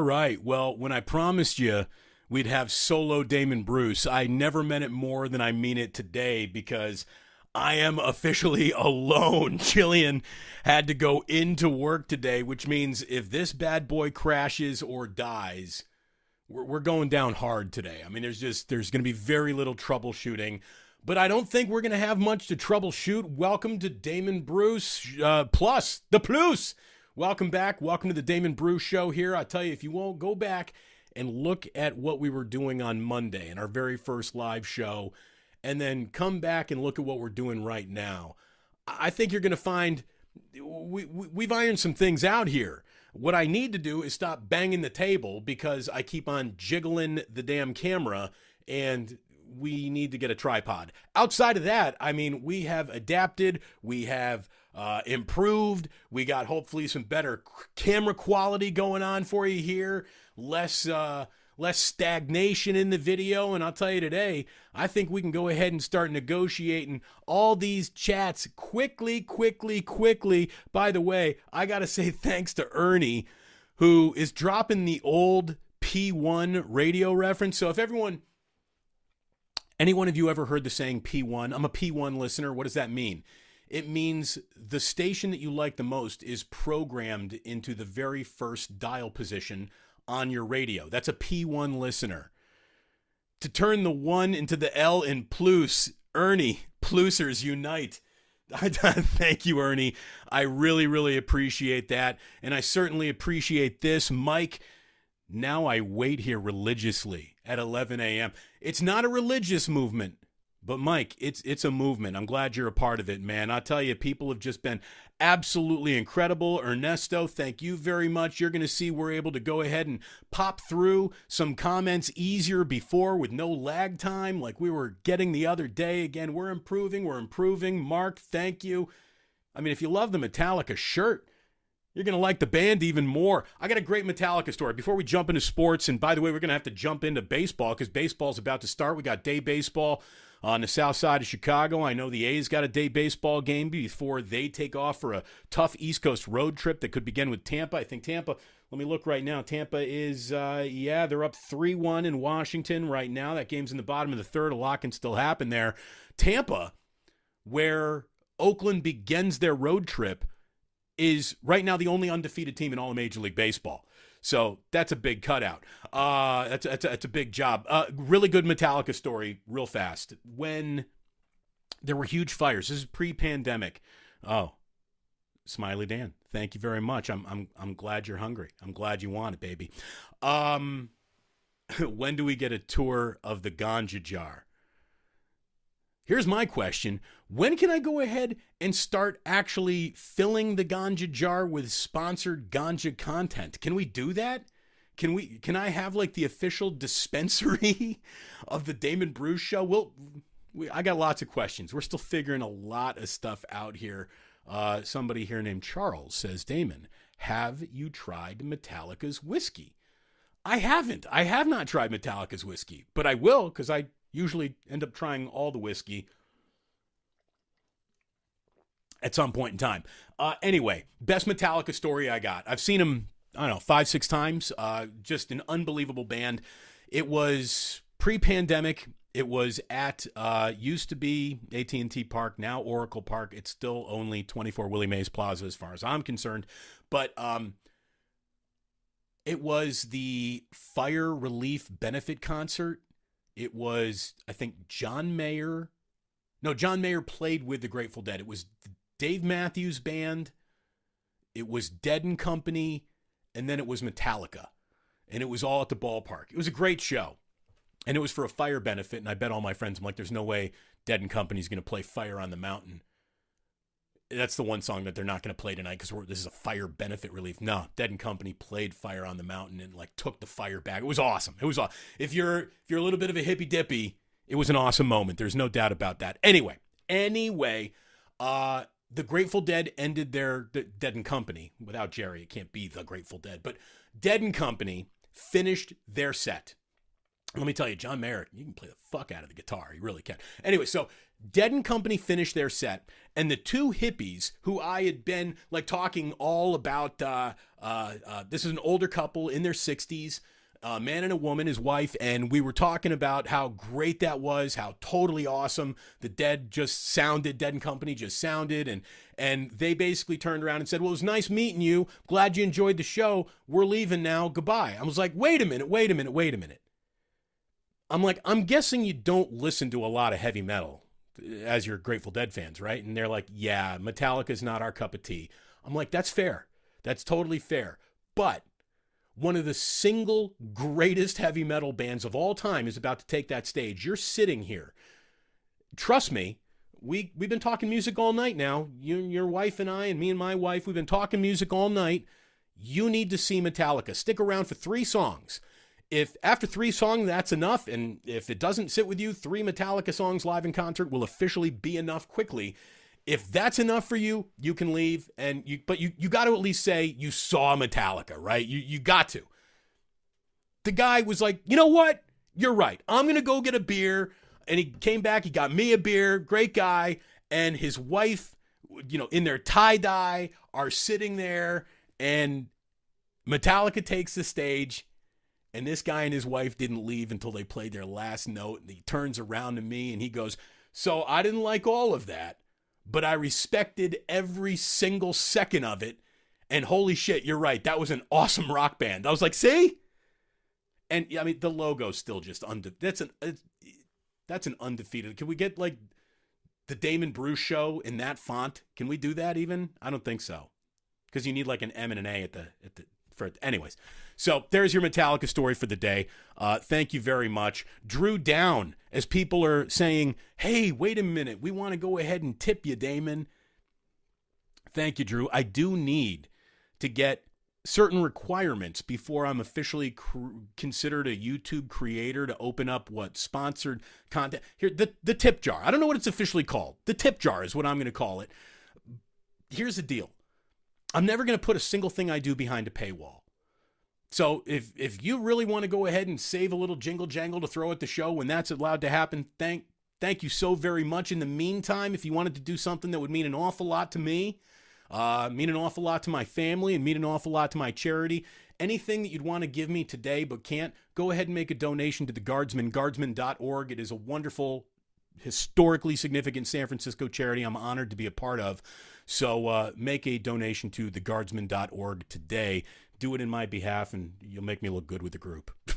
All right. Well, when I promised you we'd have solo Damon Bruce, I never meant it more than I mean it today because I am officially alone. Jillian had to go into work today, which means if this bad boy crashes or dies, we're, we're going down hard today. I mean, there's just there's going to be very little troubleshooting, but I don't think we're going to have much to troubleshoot. Welcome to Damon Bruce uh, Plus the Plus. Welcome back. Welcome to the Damon Bruce Show. Here, I tell you, if you won't go back and look at what we were doing on Monday in our very first live show, and then come back and look at what we're doing right now. I think you're going to find we, we, we've ironed some things out here. What I need to do is stop banging the table because I keep on jiggling the damn camera and we need to get a tripod. Outside of that, I mean, we have adapted, we have uh, improved, we got hopefully some better camera quality going on for you here, less uh, less stagnation in the video. And I'll tell you today, I think we can go ahead and start negotiating all these chats quickly, quickly, quickly. By the way, I got to say thanks to Ernie, who is dropping the old P1 radio reference. So if everyone. Any one of you ever heard the saying P1? I'm a P1 listener. What does that mean? It means the station that you like the most is programmed into the very first dial position on your radio. That's a P1 listener. To turn the 1 into the L in plus, Ernie, plusers unite. Thank you, Ernie. I really, really appreciate that. And I certainly appreciate this. Mike, now I wait here religiously at 11 a.m. It's not a religious movement. But Mike, it's it's a movement. I'm glad you're a part of it, man. I tell you, people have just been absolutely incredible. Ernesto, thank you very much. You're going to see we're able to go ahead and pop through some comments easier before with no lag time like we were getting the other day. Again, we're improving, we're improving. Mark, thank you. I mean, if you love the Metallica shirt, you're going to like the band even more. I got a great Metallica story. Before we jump into sports, and by the way, we're going to have to jump into baseball because baseball's about to start. We got day baseball on the south side of Chicago. I know the A's got a day baseball game before they take off for a tough East Coast road trip that could begin with Tampa. I think Tampa, let me look right now. Tampa is, uh, yeah, they're up 3 1 in Washington right now. That game's in the bottom of the third. A lot can still happen there. Tampa, where Oakland begins their road trip, is right now the only undefeated team in all of Major League Baseball. So that's a big cutout. Uh, that's, that's, a, that's a big job. Uh, really good Metallica story, real fast. When there were huge fires, this is pre pandemic. Oh, Smiley Dan, thank you very much. I'm, I'm, I'm glad you're hungry. I'm glad you want it, baby. Um, when do we get a tour of the ganja jar? Here's my question When can I go ahead and start actually filling the ganja jar with sponsored ganja content? Can we do that? Can we can I have like the official dispensary of the Damon Bruce show? Well, we, I got lots of questions. We're still figuring a lot of stuff out here. Uh, somebody here named Charles says, Damon, have you tried Metallica's whiskey? I haven't. I have not tried Metallica's whiskey, but I will because I usually end up trying all the whiskey at some point in time. Uh, anyway, best Metallica story I got. I've seen them, I don't know, five, six times. Uh, just an unbelievable band. It was pre-pandemic. It was at uh, used to be AT&T Park, now Oracle Park. It's still only 24 Willie Mays Plaza as far as I'm concerned. But um, it was the fire relief benefit concert it was, I think, John Mayer. No, John Mayer played with the Grateful Dead. It was Dave Matthews Band. It was Dead and Company, and then it was Metallica, and it was all at the ballpark. It was a great show, and it was for a fire benefit. And I bet all my friends, I'm like, "There's no way Dead and Company is going to play Fire on the Mountain." That's the one song that they're not going to play tonight because this is a fire benefit relief. No, Dead and Company played Fire on the Mountain and like took the fire back. It was awesome. It was awesome. If you're if you're a little bit of a hippy dippy, it was an awesome moment. There's no doubt about that. Anyway, anyway, uh, the Grateful Dead ended their Dead and Company without Jerry. It can't be the Grateful Dead, but Dead and Company finished their set Let me tell you, John Mayer, you can play the fuck out of the guitar. You really can. Anyway, so Dead and Company finished their set, and the two hippies who I had been like talking all about. Uh, uh, uh, this is an older couple in their 60s, a man and a woman, his wife, and we were talking about how great that was, how totally awesome the Dead just sounded. Dead and Company just sounded, and and they basically turned around and said, "Well, it was nice meeting you. Glad you enjoyed the show. We're leaving now. Goodbye." I was like, "Wait a minute, wait a minute, wait a minute." I'm like, I'm guessing you don't listen to a lot of heavy metal uh, as your Grateful Dead fans, right? And they're like, yeah, Metallica is not our cup of tea. I'm like, that's fair. That's totally fair. But one of the single greatest heavy metal bands of all time is about to take that stage. You're sitting here. Trust me, we we've been talking music all night now. You and your wife and I and me and my wife, we've been talking music all night. You need to see Metallica. Stick around for 3 songs if after three songs that's enough, and if it doesn't sit with you, three Metallica songs live in concert will officially be enough quickly. If that's enough for you, you can leave, and you but you you got to at least say you saw Metallica, right? You you got to. The guy was like, you know what? You're right. I'm gonna go get a beer, and he came back. He got me a beer. Great guy, and his wife, you know, in their tie dye, are sitting there, and Metallica takes the stage and this guy and his wife didn't leave until they played their last note. And he turns around to me and he goes, So I didn't like all of that, but I respected every single second of it. And holy shit, you're right. That was an awesome rock band. I was like, See? And I mean, the logo's still just unde- that's an that's an undefeated. Can we get like the Damon Bruce show in that font? Can we do that even? I don't think so. Because you need like an M and an A at the at the for anyways. So there's your Metallica story for the day. Uh, thank you very much. Drew down as people are saying, hey, wait a minute. We want to go ahead and tip you, Damon. Thank you, Drew. I do need to get certain requirements before I'm officially cr- considered a YouTube creator to open up what sponsored content. Here, the, the tip jar. I don't know what it's officially called. The tip jar is what I'm going to call it. Here's the deal I'm never going to put a single thing I do behind a paywall. So if if you really want to go ahead and save a little jingle jangle to throw at the show when that's allowed to happen, thank thank you so very much. In the meantime, if you wanted to do something that would mean an awful lot to me, uh, mean an awful lot to my family, and mean an awful lot to my charity, anything that you'd want to give me today but can't, go ahead and make a donation to the Guardsman, guardsman.org. It is a wonderful, historically significant San Francisco charity I'm honored to be a part of. So uh, make a donation to the theguardsman.org today do it in my behalf, and you'll make me look good with the group.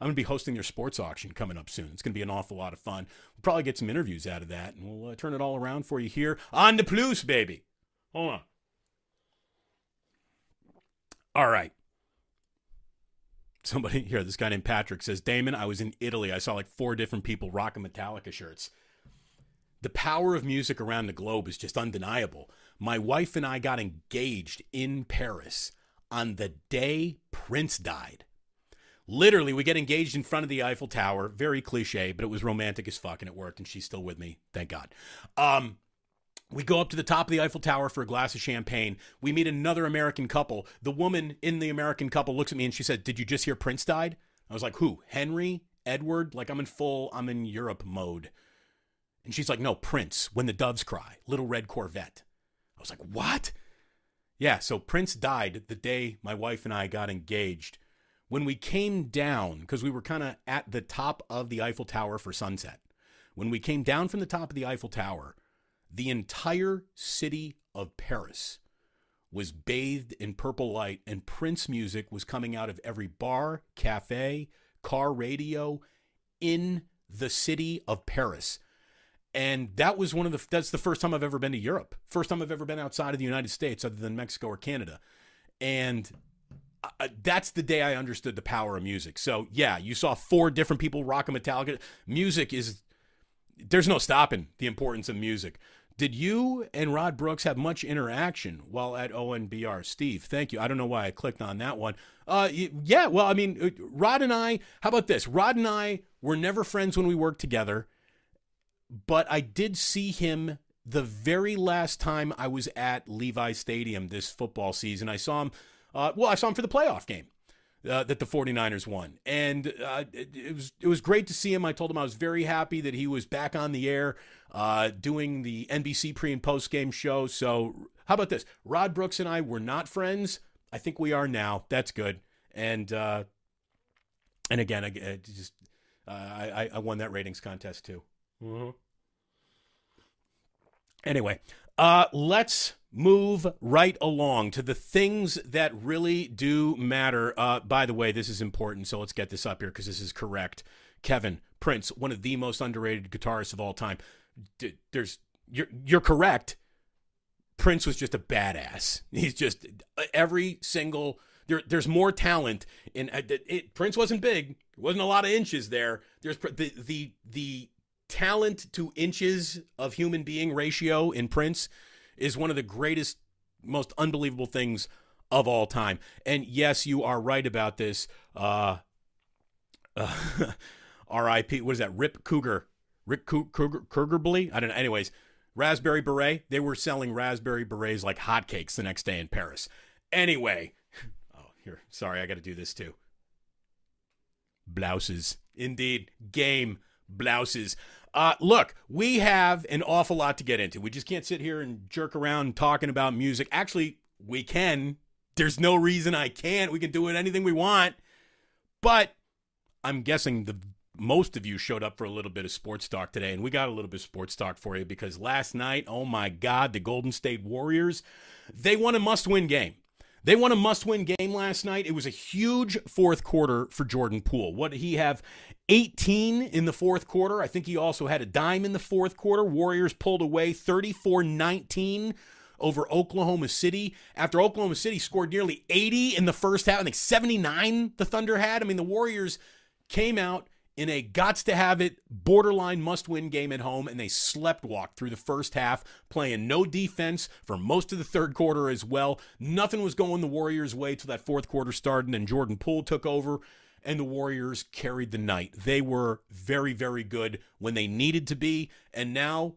I'm going to be hosting their sports auction coming up soon. It's going to be an awful lot of fun. We'll probably get some interviews out of that, and we'll uh, turn it all around for you here on the Plus, baby. Hold on. All right. Somebody here, this guy named Patrick says, Damon, I was in Italy. I saw like four different people rocking Metallica shirts. The power of music around the globe is just undeniable. My wife and I got engaged in Paris on the day Prince died. Literally, we get engaged in front of the Eiffel Tower. Very cliche, but it was romantic as fuck and it worked, and she's still with me. Thank God. Um, we go up to the top of the Eiffel Tower for a glass of champagne. We meet another American couple. The woman in the American couple looks at me and she said, Did you just hear Prince died? I was like, Who? Henry? Edward? Like, I'm in full, I'm in Europe mode. And she's like, No, Prince, When the Doves Cry, Little Red Corvette. I was like, What? Yeah, so Prince died the day my wife and I got engaged. When we came down, because we were kind of at the top of the Eiffel Tower for sunset, when we came down from the top of the Eiffel Tower, the entire city of Paris was bathed in purple light, and Prince music was coming out of every bar, cafe, car radio in the city of Paris and that was one of the that's the first time I've ever been to Europe. First time I've ever been outside of the United States other than Mexico or Canada. And uh, that's the day I understood the power of music. So, yeah, you saw four different people rock a Metallica. Music is there's no stopping the importance of music. Did you and Rod Brooks have much interaction while at KNBR? Steve, thank you. I don't know why I clicked on that one. Uh, yeah, well, I mean, uh, Rod and I, how about this? Rod and I were never friends when we worked together but I did see him the very last time I was at Levi Stadium this football season. I saw him. Uh, well, I saw him for the playoff game. uh, that the 49ers won. And uh, it, it, was it was great to see him. I told him I was very happy that he was back on the air uh, doing the NBC pre and post game show. So how about this? Rod Brooks and I were not friends. I think we are now. That's good. And uh, and again, I, I just uh, I, I won that ratings contest too. Mm-hmm. Anyway, uh, let's move right along to the things that really do matter. Uh, by the way, this is important, so let's get this up here because this is correct. Kevin Prince, one of the most underrated guitarists of all time. D- there's you're you're correct. Prince was just a badass. He's just every single there. There's more talent in it, it, Prince wasn't big. Wasn't a lot of inches there. There's the the the talent to inches of human being ratio in Prince is one of the greatest, most unbelievable things of all time. And yes, you are right about this. Uh, uh, R.I.P. What is that? Rip Cougar, Rick Cougar, Cougar, I don't know. Anyways, Raspberry Beret. They were selling Raspberry Berets like hotcakes the next day in Paris. Anyway, oh, here. Sorry, I got to do this too. Blouses, indeed. Game blouses. Uh, look, we have an awful lot to get into. We just can't sit here and jerk around talking about music. Actually, we can. There's no reason I can't. We can do it anything we want. But I'm guessing the most of you showed up for a little bit of sports talk today, and we got a little bit of sports talk for you because last night, oh my God, the Golden State Warriors, they won a must-win game. They won a must win game last night. It was a huge fourth quarter for Jordan Poole. What did he have? 18 in the fourth quarter. I think he also had a dime in the fourth quarter. Warriors pulled away 34 19 over Oklahoma City after Oklahoma City scored nearly 80 in the first half. I think 79 the Thunder had. I mean, the Warriors came out in a gots to have it borderline must win game at home, and they slept walk through the first half, playing no defense for most of the third quarter as well. Nothing was going the Warriors' way till that fourth quarter started, and Jordan Poole took over, and the Warriors carried the night. They were very, very good when they needed to be, and now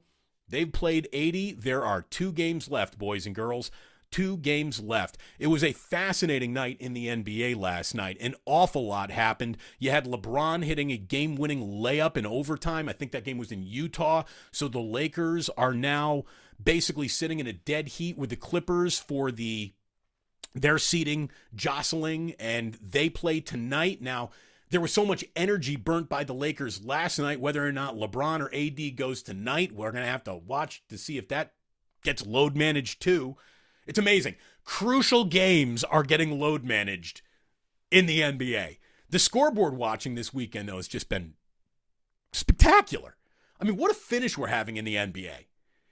they've played 80. There are two games left, boys and girls two games left. It was a fascinating night in the NBA last night. An awful lot happened. You had LeBron hitting a game winning layup in overtime. I think that game was in Utah. So the Lakers are now basically sitting in a dead heat with the Clippers for the their seating jostling and they play tonight. Now, there was so much energy burnt by the Lakers last night, whether or not LeBron or AD goes tonight. We're going to have to watch to see if that gets load managed too. It's amazing. Crucial games are getting load managed in the NBA. The scoreboard watching this weekend, though, has just been spectacular. I mean, what a finish we're having in the NBA.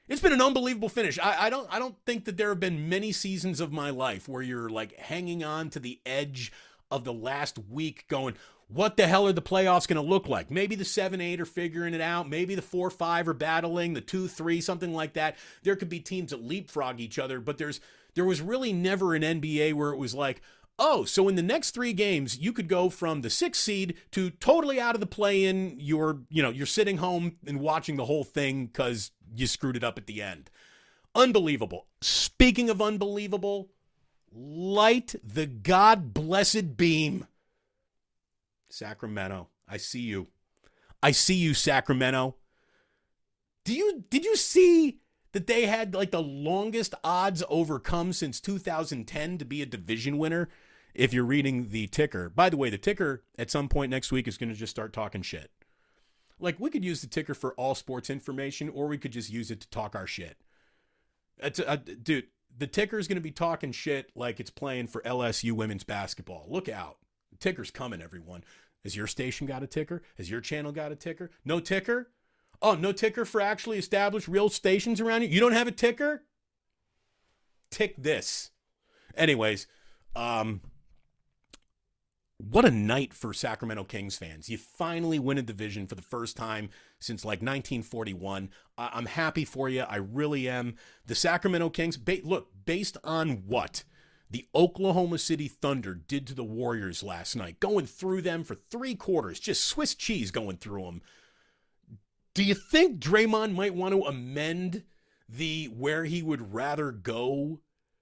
It's been an unbelievable finish. I, I, don't I don't think that there have been many seasons of my life where you're like hanging on to the edge of the last week going, what the hell are the playoffs going to look like? Maybe the 7 8 are figuring it out. Maybe the 4 5 are battling, the 2 3, something like that. There could be teams that leapfrog each other, but there's there was really never an NBA where it was like, oh, so in the next three games, you could go from the sixth seed to totally out of the play in. You're, you know, you're sitting home and watching the whole thing because you screwed it up at the end. Unbelievable. Speaking of unbelievable, light the God blessed beam Sacramento, I see you. I see you, Sacramento. Do you did you see that they had like the longest odds overcome since 2010 to be a division winner? If you're reading the ticker. By the way, the ticker at some point next week is going to just start talking shit. Like we could use the ticker for all sports information, or we could just use it to talk our shit. It's a, dude. The ticker is going to be talking shit like it's playing for LSU women's basketball. Look out. Ticker's coming, everyone. Has your station got a ticker? Has your channel got a ticker? No ticker? Oh, no ticker for actually established real stations around you? You don't have a ticker? Tick this. Anyways, um, what a night for Sacramento Kings fans. You finally win a division for the first time since like 1941. I'm happy for you. I really am. The Sacramento Kings, ba- look, based on what? The Oklahoma City Thunder did to the Warriors last night, going through them for three quarters, just Swiss cheese going through them. Do you think Draymond might want to amend the where he would rather go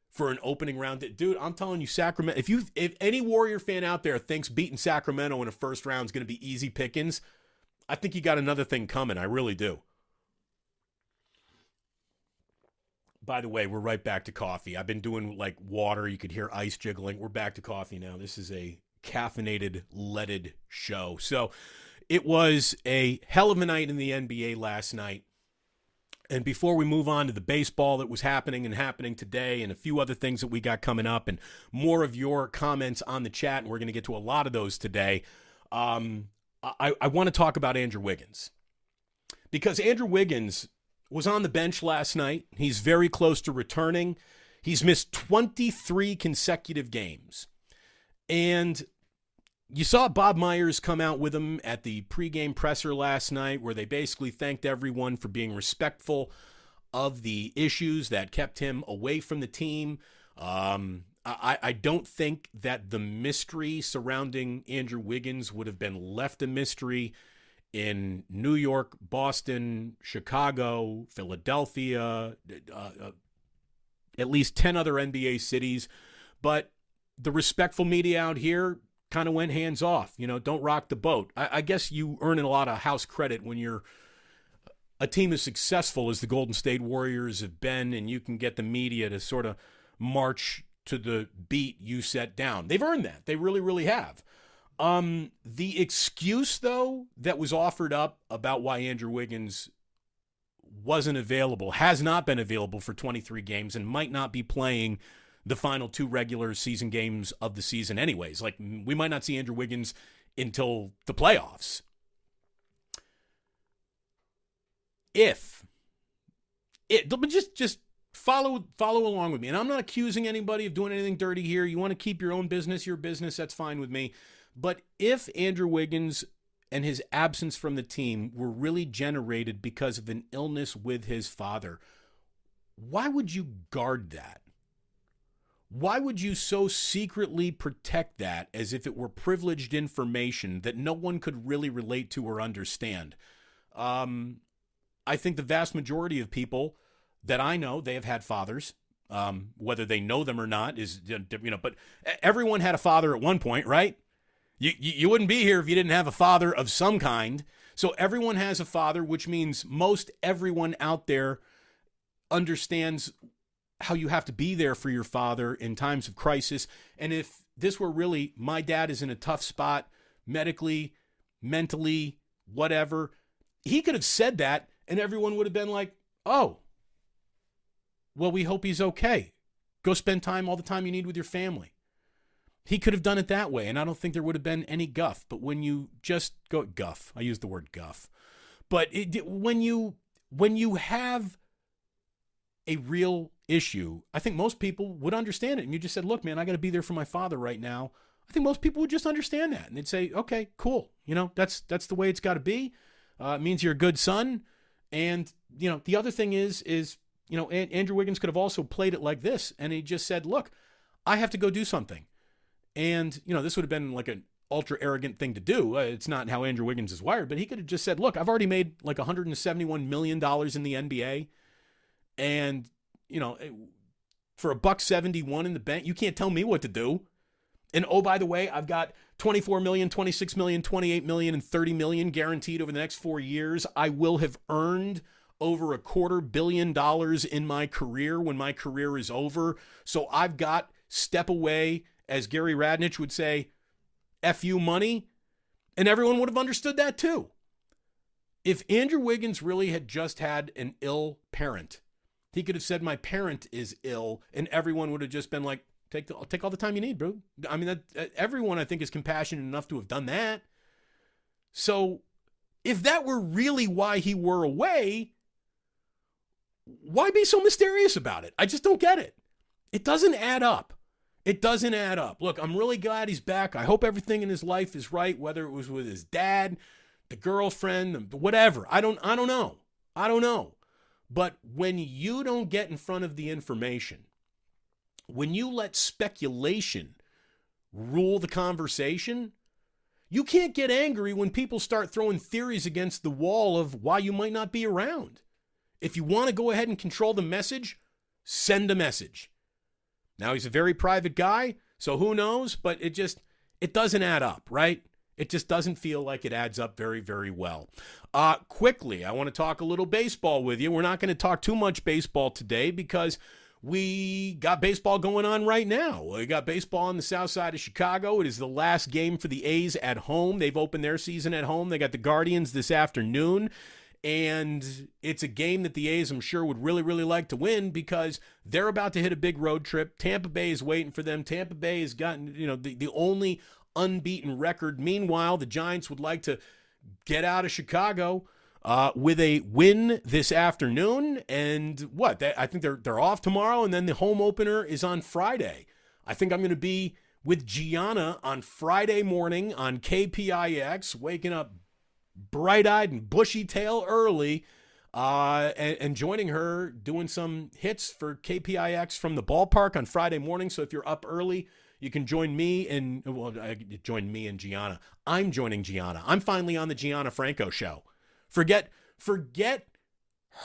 for an opening round. Dude, I'm telling you, Sacramento. If you, if any Warrior fan out there thinks beating Sacramento in a first round is going to be easy pickings, I think you got another thing coming. I really do. By the way, we're right back to coffee. I've been doing like water. You could hear ice jiggling. We're back to coffee now. This is a caffeinated, leaded show. So it was a hell of a night in the NBA last night. And before we move on to the baseball that was happening and happening today, and a few other things that we got coming up, and more of your comments on the chat, and we're going to get to a lot of those today. Um, I, I want to talk about Andrew Wiggins because Andrew Wiggins was on the bench last night. He's very close to returning. He's missed 23 consecutive games. And you saw Bob Myers come out with him at the pregame presser last night, where they basically thanked everyone for being respectful of the issues that kept him away from the team. Um, I, I don't think that the mystery surrounding Andrew Wiggins would have been left a mystery in New York, Boston, Chicago, Philadelphia, uh, uh, at least 10 other NBA cities. But the respectful media out here kind of went hands off. You know, don't rock the boat. I, I guess you earn a lot of house credit when you're a team as successful as the Golden State Warriors have been, and you can get the media to sort of march to the beat you set down. They've earned that. They really, really have. Um, the excuse though that was offered up about why Andrew Wiggins wasn't available has not been available for 23 games and might not be playing the final two regular season games of the season, anyways. Like, we might not see Andrew Wiggins until the playoffs. If it, but just just follow follow along with me. And I'm not accusing anybody of doing anything dirty here. You want to keep your own business, your business, that's fine with me. But if Andrew Wiggins and his absence from the team were really generated because of an illness with his father, why would you guard that? Why would you so secretly protect that as if it were privileged information that no one could really relate to or understand? Um, I think the vast majority of people that I know, they have had fathers. Um, whether they know them or not is, you know, but everyone had a father at one point, right? You, you wouldn't be here if you didn't have a father of some kind. So everyone has a father, which means most everyone out there understands how you have to be there for your father in times of crisis. And if this were really my dad is in a tough spot medically, mentally, whatever, he could have said that and everyone would have been like, oh, well, we hope he's okay. Go spend time all the time you need with your family. He could have done it that way, and I don't think there would have been any guff. But when you just go guff, I use the word guff. But it, when you when you have a real issue, I think most people would understand it. And you just said, "Look, man, I got to be there for my father right now." I think most people would just understand that, and they'd say, "Okay, cool. You know, that's that's the way it's got to be. Uh, it means you're a good son." And you know, the other thing is, is you know, Andrew Wiggins could have also played it like this, and he just said, "Look, I have to go do something," and you know, this would have been like an ultra arrogant thing to do. Uh, it's not how Andrew Wiggins is wired, but he could have just said, "Look, I've already made like 171 million dollars in the NBA, and you know, for a buck 71 in the bank, you can't tell me what to do." And oh, by the way, I've got 24 million, 26 million, 28 million, and 30 million guaranteed over the next four years. I will have earned over a quarter billion dollars in my career when my career is over. So I've got step away, as Gary Radnich would say, FU money. And everyone would have understood that too. If Andrew Wiggins really had just had an ill parent, he could have said, My parent is ill, and everyone would have just been like, Take, the, take all the time you need, bro. I mean, that, everyone I think is compassionate enough to have done that. So, if that were really why he were away, why be so mysterious about it? I just don't get it. It doesn't add up. It doesn't add up. Look, I'm really glad he's back. I hope everything in his life is right, whether it was with his dad, the girlfriend, whatever. I don't I don't know. I don't know. But when you don't get in front of the information, when you let speculation rule the conversation, you can't get angry when people start throwing theories against the wall of why you might not be around. If you want to go ahead and control the message, send a message. Now he's a very private guy, so who knows? But it just it doesn't add up, right? It just doesn't feel like it adds up very, very well. Uh, quickly, I want to talk a little baseball with you. We're not going to talk too much baseball today because we got baseball going on right now. We got baseball on the south side of Chicago. It is the last game for the A's at home. They've opened their season at home. They got the Guardians this afternoon. And it's a game that the A's, I'm sure, would really, really like to win because they're about to hit a big road trip. Tampa Bay is waiting for them. Tampa Bay has gotten, you know, the, the only unbeaten record. Meanwhile, the Giants would like to get out of Chicago uh, with a win this afternoon. And what? They, I think they're they're off tomorrow, and then the home opener is on Friday. I think I'm going to be with Gianna on Friday morning on KPIX, waking up bright eyed and bushy tail early. Uh, and, and, joining her doing some hits for KPIX from the ballpark on Friday morning. So if you're up early, you can join me and well, join me and Gianna. I'm joining Gianna. I'm finally on the Gianna Franco show. Forget forget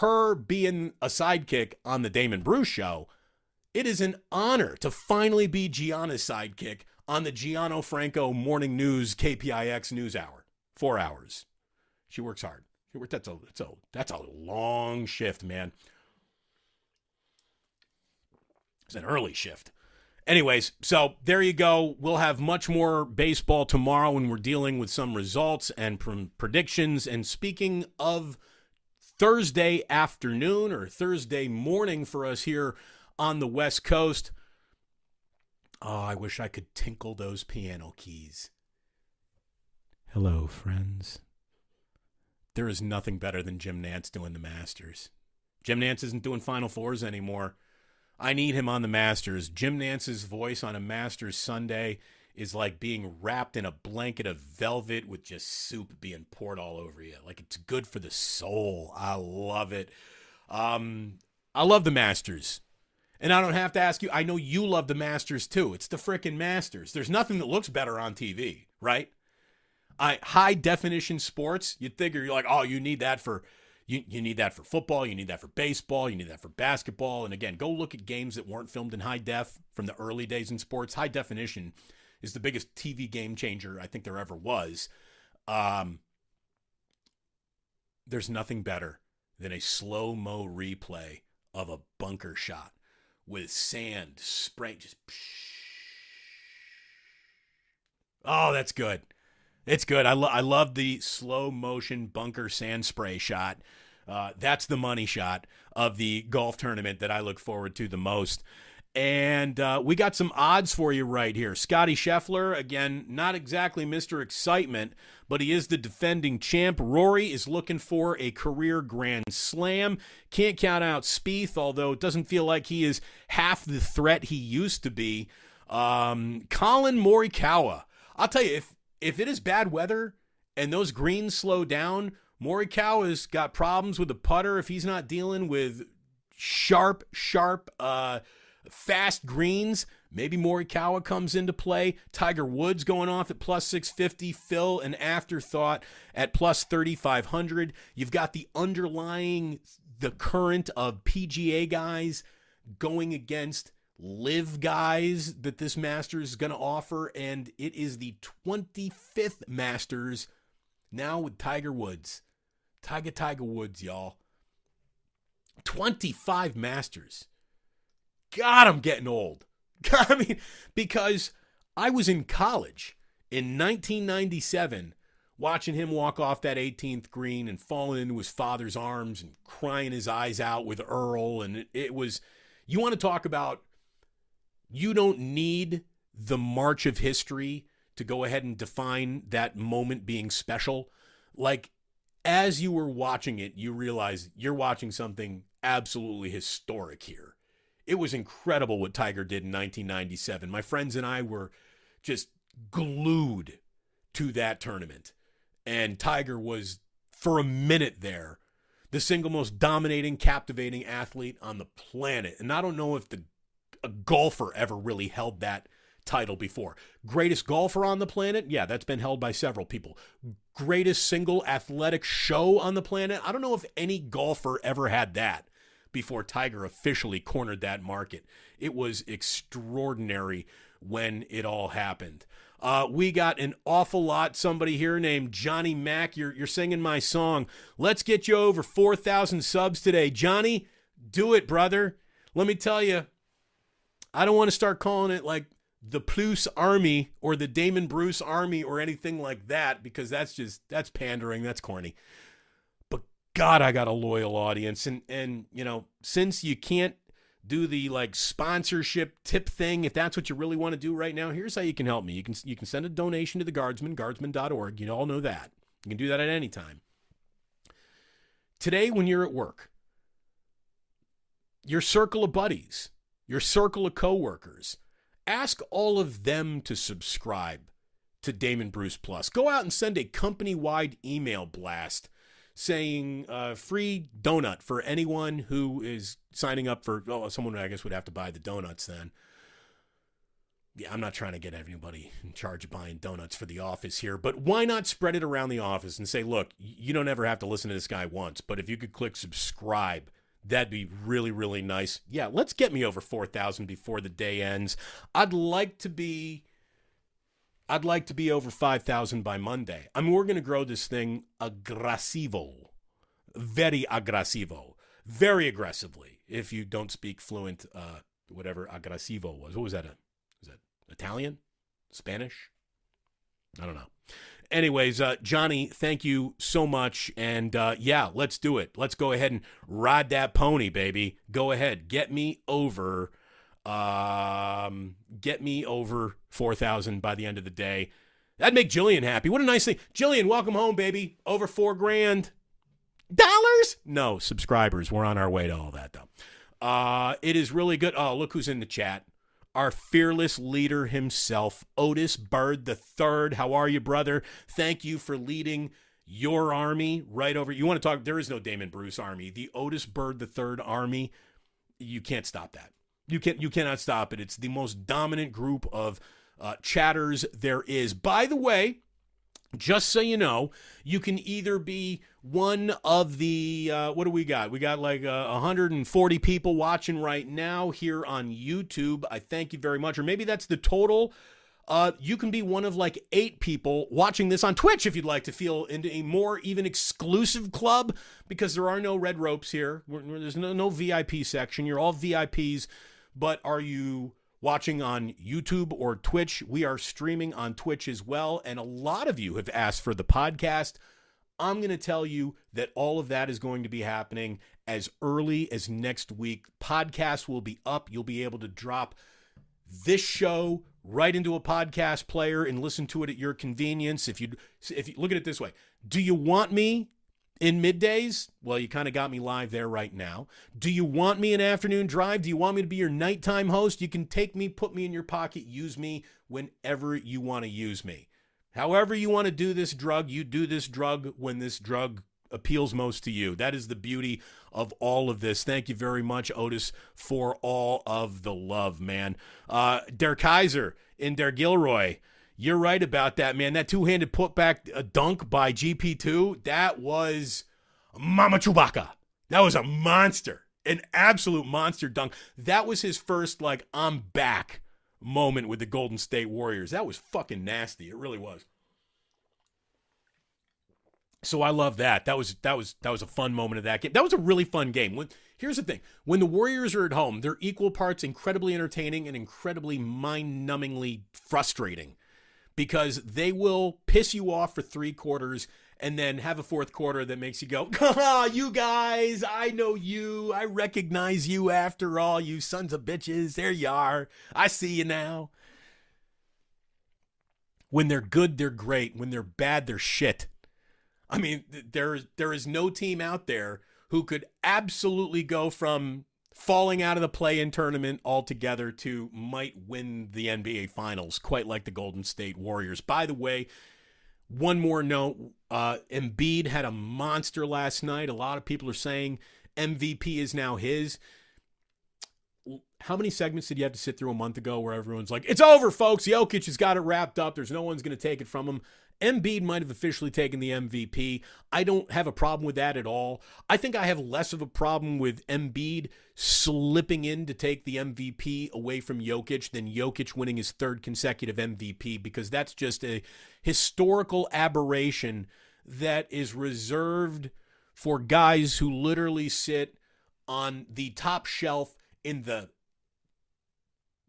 her being a sidekick on the Damon Bruce show. It is an honor to finally be Gianna's sidekick on the Gianna Franco Morning News KPIX News Hour. Four hours. She works hard. She works. That's a that's a that's a long shift, man. It's an early shift. Anyways, so there you go. We'll have much more baseball tomorrow when we're dealing with some results and predictions. And speaking of Thursday afternoon or Thursday morning for us here on the West Coast, oh, I wish I could tinkle those piano keys. Hello, friends. There is nothing better than Jim Nantz doing the Masters. Jim Nantz isn't doing Final Fours anymore. I need him on the Masters. Jim Nantz's voice on a Masters Sunday is like being wrapped in a blanket of velvet with just soup being poured all over you. Like it's good for the soul. I love it. Um, I love the Masters. And I don't have to ask you, I know you love the Masters too. It's the freaking Masters. There's nothing that looks better on TV, right? I high definition sports, you'd figure you're like, oh, you need that for you, you need that for football, you need that for baseball, you need that for basketball. And again, go look at games that weren't filmed in high def from the early days in sports. High definition is the biggest TV game changer I think there ever was. Um, there's nothing better than a slow mo replay of a bunker shot with sand spraying just. Oh, that's good. It's good. I, lo- I love the slow motion bunker sand spray shot. Uh, that's the money shot of the golf tournament that I look forward to the most. And uh, we got some odds for you right here. Scottie Scheffler, again, not exactly Mr. Excitement, but he is the defending champ. Rory is looking for a career grand slam. Can't count out Spieth, although it doesn't feel like he is half the threat he used to be. Um, Collin Morikawa. I'll tell you, if if it is bad weather and those greens slow down, Morikawa's got problems with the putter if he's not dealing with sharp, sharp, uh, fast greens. Maybe Morikawa comes into play. Tiger Woods going off at plus 650. Phil, an afterthought at plus 3,500. You've got the underlying, the current of PGA guys going against LIV guys that this Masters is going to offer, and it is the 25th Masters now with Tiger Woods. Tiger Tiger Woods, y'all. 25 Masters. God, I'm getting old. I mean, because I was in college in 1997 watching him walk off that 18th green and falling into his father's arms and crying his eyes out with Earl. And it was, you want to talk about you don't need the march of history to go ahead and define that moment being special. Like, as you were watching it, you realize you're watching something absolutely historic here. It was incredible what Tiger did in 1997. My friends and I were just glued to that tournament. And Tiger was, for a minute there, the single most dominating, captivating athlete on the planet. And I don't know if the a golfer ever really held that title before. Greatest golfer on the planet? Yeah, that's been held by several people. Greatest single athletic show on the planet? I don't know if any golfer ever had that. before Tiger officially cornered that market. It was extraordinary when it all happened. Uh, we got an awful lot. Somebody here named Johnny Mack. You're, you're singing my song. Let's get you over 4,000 subs today. Johnny, do it, brother. Let me tell you, I don't want to start calling it like the Plus Army or the Damon Bruce Army or anything like that because that's just that's pandering. That's corny. But God, I got a loyal audience, and and you know since you can't do the like sponsorship tip thing if that's what you really want to do right now here's how you can help me you can you can send a donation to the guardsman guardsman.org you all know that you can do that at any time today when you're at work your circle of buddies your circle of coworkers ask all of them to subscribe to Damon Bruce Plus go out and send a company-wide email blast saying uh, free donut for anyone who is signing up for. Oh, someone I guess would have to buy the donuts then. Yeah, I'm not trying to get anybody in charge of buying donuts for the office here, but why not spread it around the office and say, look, you don't ever have to listen to this guy once, but if you could click subscribe, that'd be really, really nice. Yeah, let's get me over 4,000 before the day ends. I'd like to be I'd like to be over 5,000 by Monday. I mean, we're going to grow this thing aggressivo, very aggressivo, very aggressively. If you don't speak fluent, uh, whatever aggressivo was. What was that? A, was that Italian? Spanish? I don't know. Anyways, uh, Johnny, thank you so much. And uh, yeah, let's do it. Let's go ahead and ride that pony, baby. Go ahead. Get me over um, get me over 4,000 by the end of the day. That'd make Jillian happy. What a nice thing. Jillian, welcome home, baby. Over four grand. Dollars? No, subscribers. We're on our way to all that, though. Uh, it is really good. Oh, look who's in the chat. Our fearless leader himself, Otis Bird the Third. How are you, brother? Thank you for leading your army right over. You want to talk? There is no Damon Bruce army. The Otis Bird Third army. You can't stop that. You can you cannot stop it. It's the most dominant group of uh, chatters there is. By the way, just so you know, you can either be one of the uh, what do we got? We got like uh, 140 people watching right now here on YouTube. I thank you very much. Or maybe that's the total uh, you can be one of like eight people watching this on Twitch if you'd like to feel into a more even exclusive club because there are no red ropes here. There's no, no VIP section. You're all VIPs but are you watching on YouTube or Twitch? We are streaming on Twitch as well. And a lot of you have asked for the podcast. I'm going to tell you that all of that is going to be happening as early as next week. Podcast will be up. You'll be able to drop this show right into a podcast player and listen to it at your convenience. If you if you look at it this way, do you want me in middays? Well, you kind of got me live there right now. Do you want me an afternoon drive? Do you want me to be your nighttime host? You can take me, put me in your pocket, use me whenever you want to use me. However, you want to do this drug, you do this drug when this drug appeals most to you. That is the beauty of all of this. Thank you very much, Otis, for all of the love, man. Uh, Der Kaiser in Der Gilroy. You're right about that, man. That two handed putback uh, dunk by GP2, that was Mama Chewbacca. That was a monster, an absolute monster dunk. That was his first, like, I'm back moment with the Golden State Warriors. That was fucking nasty. It really was. So I love that. That was that was that was a fun moment of that game. That was a really fun game. When here's the thing: when the Warriors are at home, they're equal parts incredibly entertaining and incredibly mind-numbingly frustrating because they will piss you off for three quarters and then have a fourth quarter that makes you go, you guys, I know you. I recognize you after all, you sons of bitches. There you are. I see you now. When they're good, they're great. When they're bad, they're shit. I mean, there, there is no team out there who could absolutely go from falling out of the play-in tournament altogether to might win the NBA Finals, quite like the Golden State Warriors. By the way, one more note: uh, Embiid had a monster last night. A lot of people are saying MVP is now his. How many segments did you have to sit through a month ago where everyone's like, "It's over, folks. Jokic has got it wrapped up. There's no one's going to take it from him." Embiid might have officially taken the MVP. I don't have a problem with that at all. I think I have less of a problem with Embiid slipping in to take the MVP away from Jokic than Jokic winning his third consecutive MVP because that's just a historical aberration that is reserved for guys who literally sit on the top shelf in the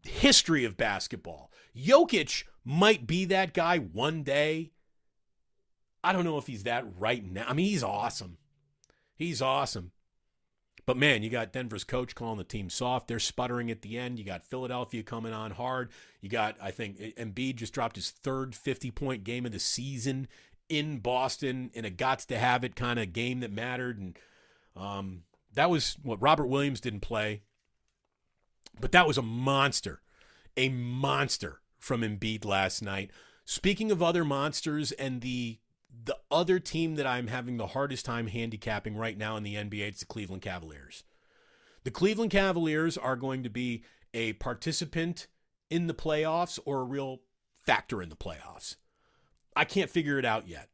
history of basketball. Jokic might be that guy one day. I don't know if he's that right now. I mean, he's awesome. He's awesome. But man, you got Denver's coach calling the team soft. They're sputtering at the end. You got Philadelphia coming on hard. You got, I think, Embiid just dropped his third 50 point game of the season in Boston in a gots to have it kind of game that mattered. And um, that was what Robert Williams didn't play. But that was a monster, a monster from Embiid last night. Speaking of other monsters and the the other team that I'm having the hardest time handicapping right now in the NBA, it's the Cleveland Cavaliers. The Cleveland Cavaliers are going to be a participant in the playoffs or a real factor in the playoffs. I can't figure it out yet.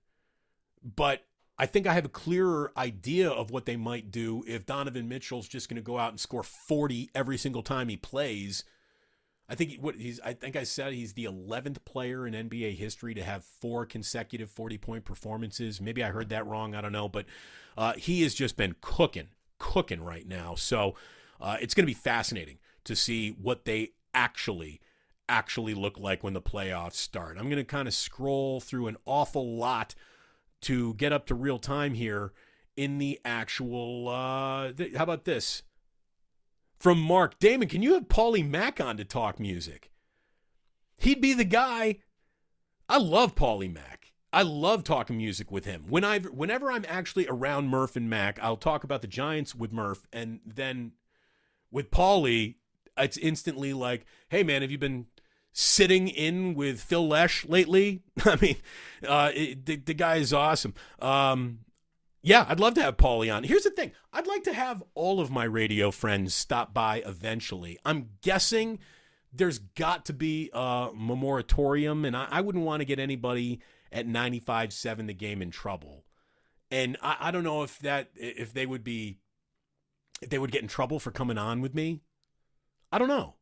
But I think I have a clearer idea of what they might do if Donovan Mitchell's just going to go out and score 40 every single time he plays. I think what he's I think I said he's the 11th player in NBA history to have four consecutive 40 point performances. Maybe I heard that wrong, I don't know, but uh, he has just been cooking, cooking right now. So uh, it's going to be fascinating to see what they actually actually look like when the playoffs start. I'm going to kind of scroll through an awful lot to get up to real time here in the actual. Uh, th- how about this? From Mark Damon, can you have Paulie Mack on to talk music? He'd be the guy. I love Paulie Mack. I love talking music with him. When I whenever I'm actually around Murph and Mac, I'll talk about the Giants with Murph, and then with Paulie, it's instantly like, "Hey man, have you been sitting in with Phil Lesh lately. I mean, uh, it, the, the guy is awesome. Um, yeah, I'd love to have Paulie on. Here's the thing I'd like to have all of my radio friends stop by eventually. I'm guessing there's got to be a moratorium, and I, I wouldn't want to get anybody at 95 7 the game in trouble. And I, I don't know if that if they would be if they would get in trouble for coming on with me. I don't know.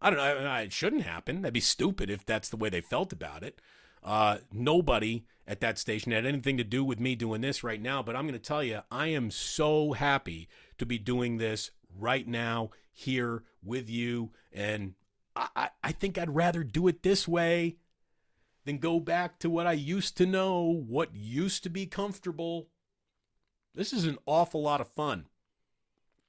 I don't know. It shouldn't happen. That'd be stupid if that's the way they felt about it. Uh, nobody at that station had anything to do with me doing this right now, but I'm going to tell you, I am so happy to be doing this right now here with you. And I, I think I'd rather do it this way than go back to what I used to know, what used to be comfortable. This is an awful lot of fun.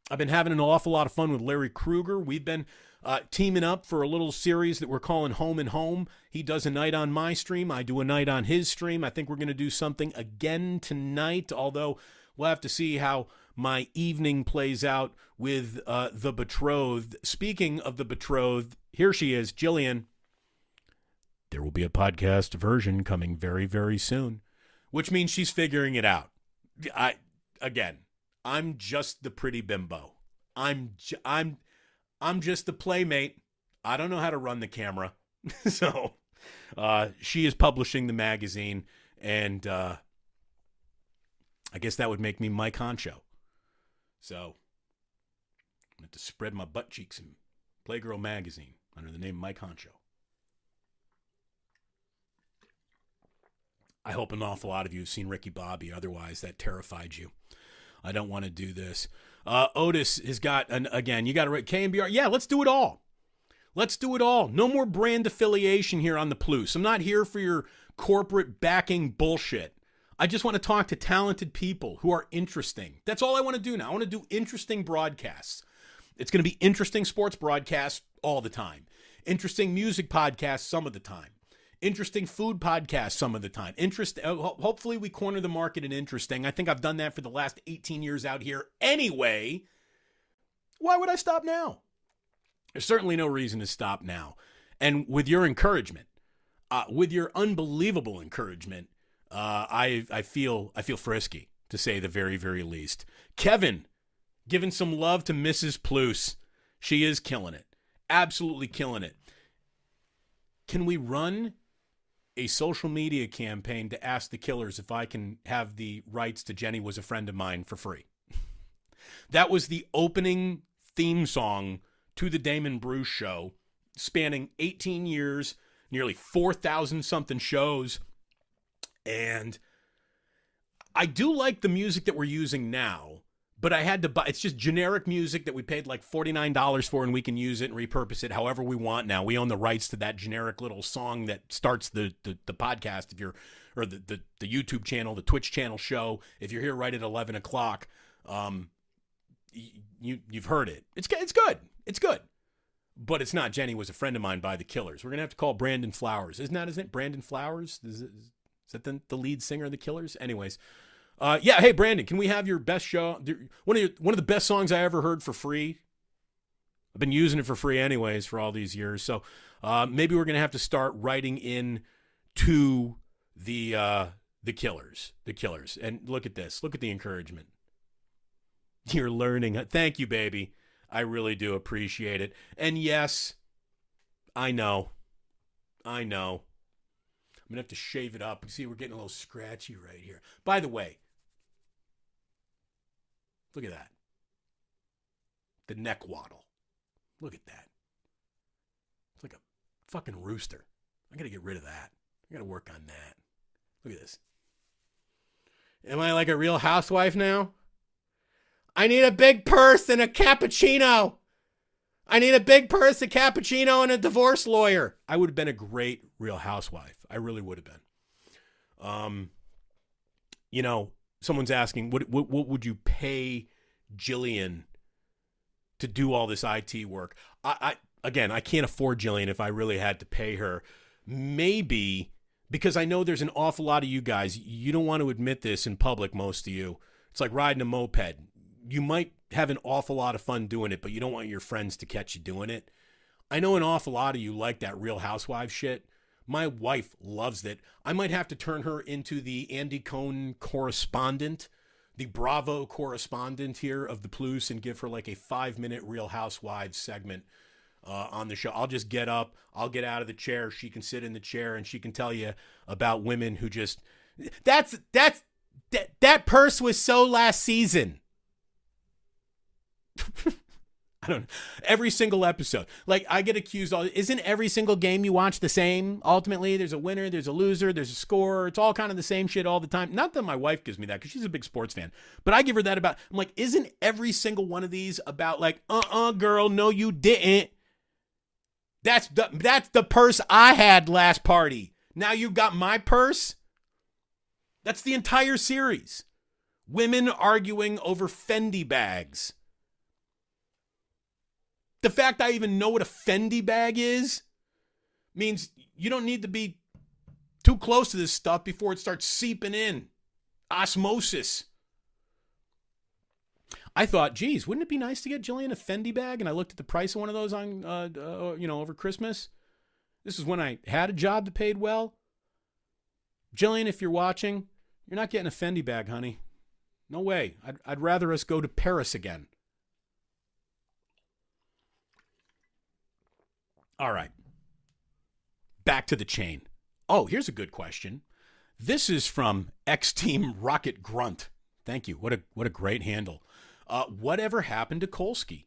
I've been having an awful lot of fun with Larry Krueger. We've been uh, teaming up for a little series that we're calling Home and Home. He does a night on my stream. I do a night on his stream. I think we're going to do something again tonight, although we'll have to see how my evening plays out with uh, the betrothed. Speaking of the betrothed, here she is, Jillian. There will be a podcast version coming very, very soon, which means she's figuring it out. I again, I'm just the pretty bimbo. I'm I'm I'm just a playmate. I don't know how to run the camera. so uh, she is publishing the magazine, and uh, I guess that would make me Mike Honcho. So I'm going to spread my butt cheeks in Playgirl magazine under the name Mike Honcho. I hope an awful lot of you have seen Ricky Bobby, otherwise, that terrified you. I don't want to do this. Uh, Otis has got an again. You got to write KNBR. Yeah, let's do it all. Let's do it all. No more brand affiliation here on the Plus. I'm not here for your corporate backing bullshit. I just want to talk to talented people who are interesting. That's all I want to do now. I want to do interesting broadcasts. It's going to be interesting sports broadcasts all the time, interesting music podcasts some of the time, interesting food podcasts some of the time. Interest. Uh, hopefully, we corner the market in interesting. I think I've done that for the last 18 years out here. Anyway, why would I stop now? There's certainly no reason to stop now. And with your encouragement, uh, with your unbelievable encouragement, uh, I I feel I feel frisky to say the very very least. Kevin, giving some love to Mrs. Plus. She is killing it, absolutely killing it. Can we run a social media campaign to ask the killers if I can have the rights to Jenny was a friend of mine for free. that was the opening theme song to the Damon Bruce show, spanning 18 years, nearly 4,000 something shows. And I do like the music that we're using now, but I had to buy it's just generic music that we paid like $49 for and we can use it and repurpose it however we want now. We own the rights to that generic little song that starts the the, the podcast if you're or the, the, the YouTube channel, the Twitch channel show. If you're here right at 11 o'clock, um, you you've heard it. It's it's good. It's good. But it's not Jenny was a friend of mine by the Killers. We're gonna have to call Brandon Flowers. Isn't that isn't it? Brandon Flowers? Is, is that the, the lead singer of the Killers? Anyways, uh, yeah. Hey Brandon, can we have your best show? One of your, one of the best songs I ever heard for free. I've been using it for free anyways for all these years. So uh, maybe we're gonna have to start writing in to the uh, the Killers, the Killers, and look at this. Look at the encouragement. You're learning. Thank you, baby. I really do appreciate it. And yes, I know. I know. I'm to have to shave it up. See, we're getting a little scratchy right here. By the way, look at that. The neck waddle. Look at that. It's like a fucking rooster. I got to get rid of that. I got to work on that. Look at this. Am I like a real housewife now? I need a big purse and a cappuccino. I need a big purse, a cappuccino, and a divorce lawyer. I would have been a great real housewife. I really would have been. Um, you know, someone's asking, what, what, what would you pay Jillian to do all this IT work? I, I again, I can't afford Jillian if I really had to pay her. Maybe because I know there's an awful lot of you guys. You don't want to admit this in public. Most of you, it's like riding a moped you might have an awful lot of fun doing it, but you don't want your friends to catch you doing it. I know an awful lot of you like that Real Housewives shit. My wife loves it. I might have to turn her into the Andy Cohen correspondent, the Bravo correspondent here of the Plus, and give her like a five minute Real Housewives segment uh, on the show. I'll just get up, I'll get out of the chair, she can sit in the chair, and she can tell you about women who just. That's that's that that purse was so last season. I don't know. Every single episode. Like I get accused all isn't every single game you watch the same? Ultimately, there's a winner, there's a loser, there's a scorer. It's all kind of the same shit all the time. Not that my wife gives me that because she's a big sports fan. But I give her that about I'm like, isn't every single one of these about like, uh-uh, girl, no, you didn't. That's the that's the purse I had last party. Now you got my purse. That's the entire series. Women arguing over Fendi bags. The fact I even know what a Fendi bag is means you don't need to be too close to this stuff before it starts seeping in. Osmosis. I thought, geez, wouldn't it be nice to get Jillian a Fendi bag? And I looked at the price of one of those on, uh, uh, you know, over Christmas. This is when I had a job that paid well. Jillian, if you're watching, you're not getting a Fendi bag, honey. No way. I'd, I'd rather us go to Paris again. All right. Back to the chain. Oh, here's a good question. This is from X Team Rocket Grunt. Thank you. What a what a great handle. Uh, whatever happened to Kolsky?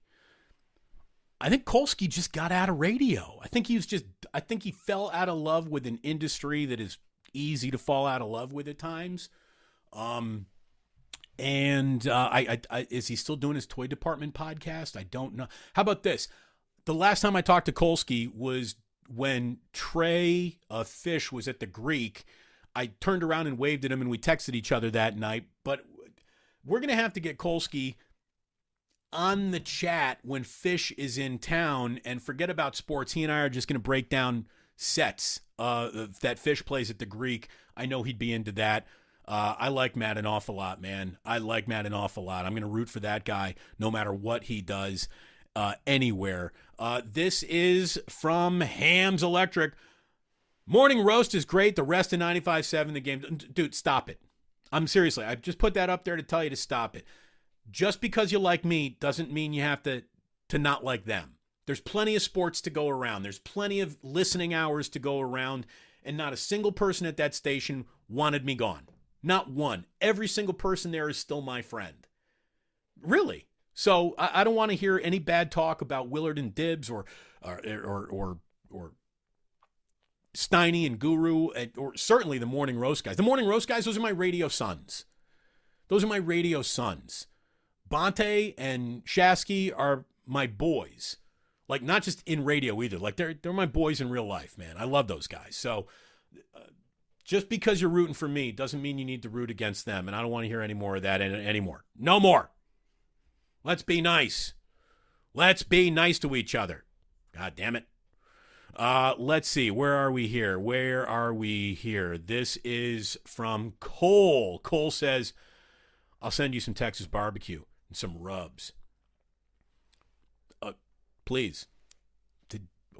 I think Kolsky just got out of radio. I think he was just. I think he fell out of love with an industry that is easy to fall out of love with at times. Um, and uh, I, I, I is he still doing his toy department podcast? I don't know. How about this? The last time I talked to Kolsky was when Trey uh, Phish was at the Greek. I turned around and waved at him, and we texted each other that night. But we're gonna have to get Kolsky on the chat when Phish is in town, and forget about sports. He and I are just gonna break down sets uh, that Phish plays at the Greek. I know he'd be into that. Uh, I like Matt an awful lot, man. I like Matt an awful lot. I'm going to root for that guy no matter what he does uh, anywhere. Uh, this is from Hams Electric. Morning roast is great. The rest of 95.7, the game. Dude, stop it. I'm seriously, I just put that up there to tell you to stop it. Just because you like me doesn't mean you have to to not like them. There's plenty of sports to go around. There's plenty of listening hours to go around. and not a single person at that station wanted me gone. Not one. Every single person there is still my friend. Really. So I, I don't want to hear any bad talk about Willard and Dibs or or or or, or Steiny and Guru, and, or certainly the Morning Roast guys. The Morning Roast guys, those are my radio sons. Those are my radio sons. Bonta and Shasky are my boys. Like not just in radio either. Like they're they're my boys in real life, man. I love those guys. So uh, just because you're rooting for me doesn't mean you need to root against them, and I don't want to hear any more of that anymore. No more. Let's be nice. Let's be nice to each other. God damn it. Uh, let's see. Where are we here? Where are we here? This is from Cole. Cole says, I'll send you some Texas barbecue and some rubs. Uh, please.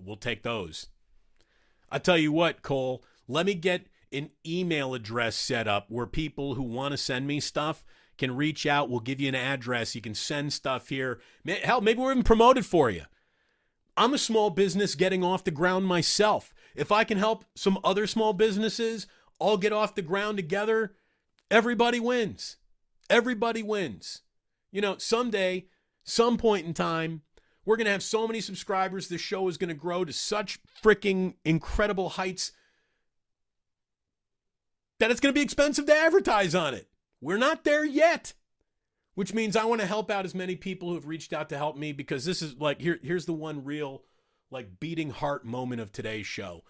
We'll take those. I tell you what, Cole, let me get an email address set up where people who want to send me stuff can reach out. We'll give you an address. You can send stuff here. Hell, maybe we're even promoted for you. I'm a small business getting off the ground myself. If I can help some other small businesses all get off the ground together, everybody wins. Everybody wins. You know, someday, some point in time, we're going to have so many subscribers, the show is going to grow to such freaking incredible heights that it's going to be expensive to advertise on it. We're not there yet which means I want to help out as many people who have reached out to help me because this is like here here's the one real like beating heart moment of today's show.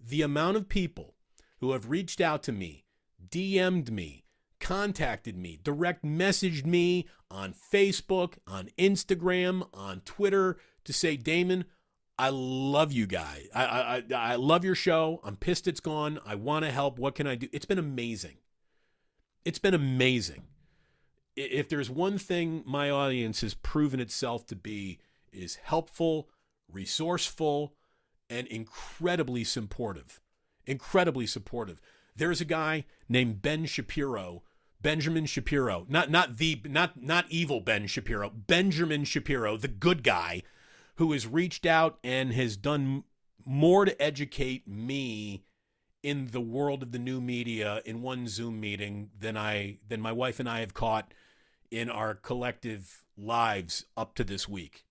The amount of people who have reached out to me, DM'd me, contacted me, direct messaged me on Facebook, on Instagram, on Twitter to say, Damon, I love you guys. I, I, I love your show. I'm pissed it's gone. I want to help. What can I do? It's been amazing. It's been amazing if there's one thing my audience has proven itself to be is helpful, resourceful, and incredibly supportive. Incredibly supportive. There's a guy named Ben Shapiro, Benjamin Shapiro, not not the not not evil Ben Shapiro, Benjamin Shapiro, the good guy, who has reached out and has done more to educate me in the world of the new media in one Zoom meeting than I than my wife and I have caught in our collective lives up to this week.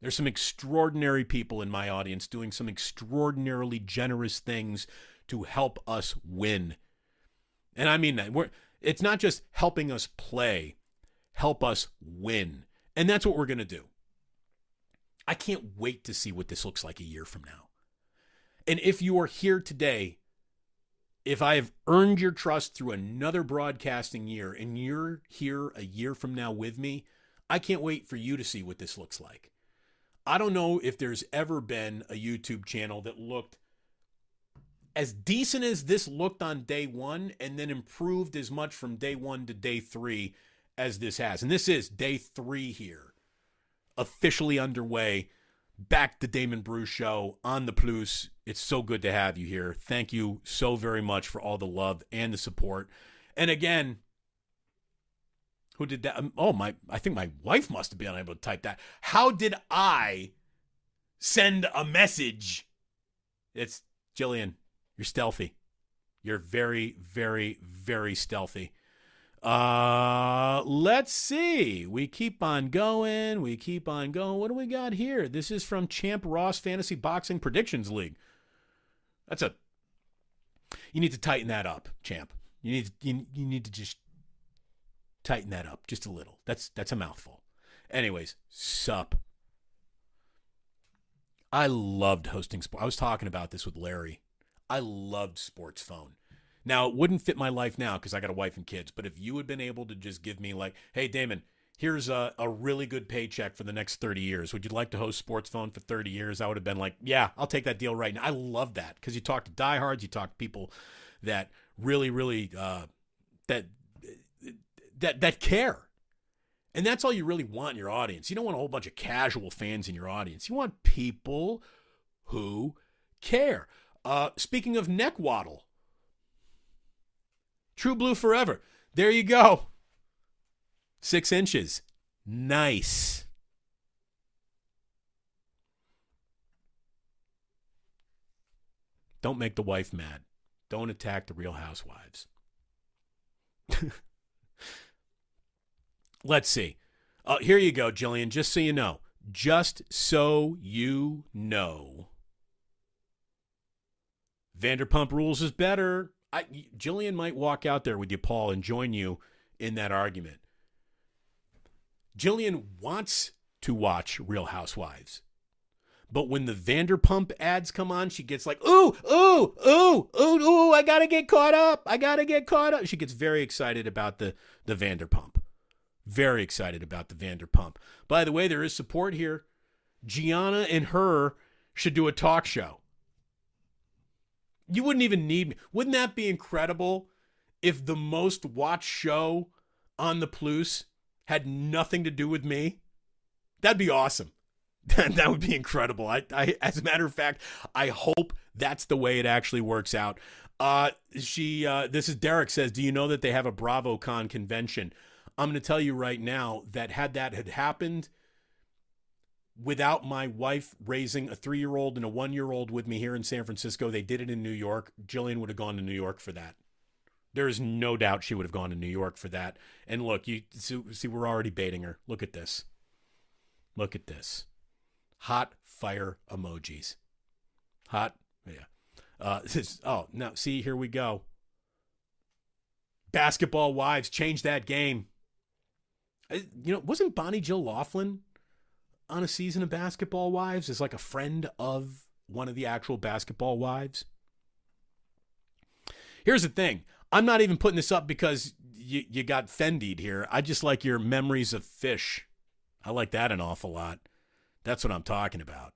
There's some extraordinary people in my audience doing some extraordinarily generous things to help us win. And I mean that. We're, it's not just helping us play, help us win. And that's what we're going to do. I can't wait to see what this looks like a year from now. And if you are here today if I have earned your trust through another broadcasting year and you're here a year from now with me, I can't wait for you to see what this looks like. I don't know if there's ever been a YouTube channel that looked as decent as this looked on day one and then improved as much from day one to day three as this has. And this is day three here, officially underway back the Damon Bruce show on the Plus. It's so good to have you here. Thank you so very much for all the love and the support. And again, who did that? Um, oh my! I think my wife must have been able to type that. How did I send a message? It's Jillian. You're stealthy. You're very, very, very stealthy. Uh, let's see. We keep on going. We keep on going. What do we got here? This is from Champ Ross Fantasy Boxing Predictions League. That's a. You need to tighten that up, Champ. You need you, you need to just tighten that up just a little. That's that's a mouthful. Anyways, sup. I loved hosting sport. I was talking about this with Larry. I loved sports phone. Now, it wouldn't fit my life now because I got a wife and kids, but if you had been able to just give me, like, hey, Damon, here's a, a really good paycheck for the next 30 years. Would you like to host Sports Phone for 30 years? I would have been like, yeah, I'll take that deal right now. I love that because you talk to diehards, you talk to people that really, really, uh, that, that, that care. And that's all you really want in your audience. You don't want a whole bunch of casual fans in your audience. You want people who care. Uh, speaking of neck waddle, True Blue Forever. There you go. Six inches. Nice. Don't make the wife mad. Don't attack the real housewives. Let's see. Uh, here you go, Jillian, just so you know. Just so you know. Vanderpump Rules is better. I, Jillian might walk out there with you, Paul, and join you in that argument. Jillian wants to watch Real Housewives. But when the Vanderpump ads come on, she gets like, ooh, ooh, ooh, ooh, ooh, I gotta get caught up. I gotta get caught up. She gets very excited about the, the Vanderpump. Very excited about the Vanderpump. By the way, there is support here. Gianna and her should do a talk show. You wouldn't even need me. Wouldn't that be incredible if the most watched show on the Plus had nothing to do with me? That'd be awesome. that would be incredible. I, I, as a matter of fact, I hope that's the way it actually works out. Uh, she, uh, this is Derek says, do you know that they have a BravoCon convention? I'm going to tell you right now that had that had happened without my wife raising a three year old and a one year old with me here in San Francisco, they did it in New York. Jillian would have gone to New York for that. There is no doubt she would have gone to New York for that. And look, you see, we're already baiting her. Look at this. Look at this. Hot fire emojis. Hot, yeah. Uh, this, oh, now see, here we go. Basketball wives change that game. You know, wasn't Bonnie-Jill Laflin on a season of Basketball Wives as like a friend of one of the actual basketball wives? Here's the thing. I'm not even putting this up because you, you got Fendied here. I just like your memories of Phish. I like that an awful lot. That's what I'm talking about.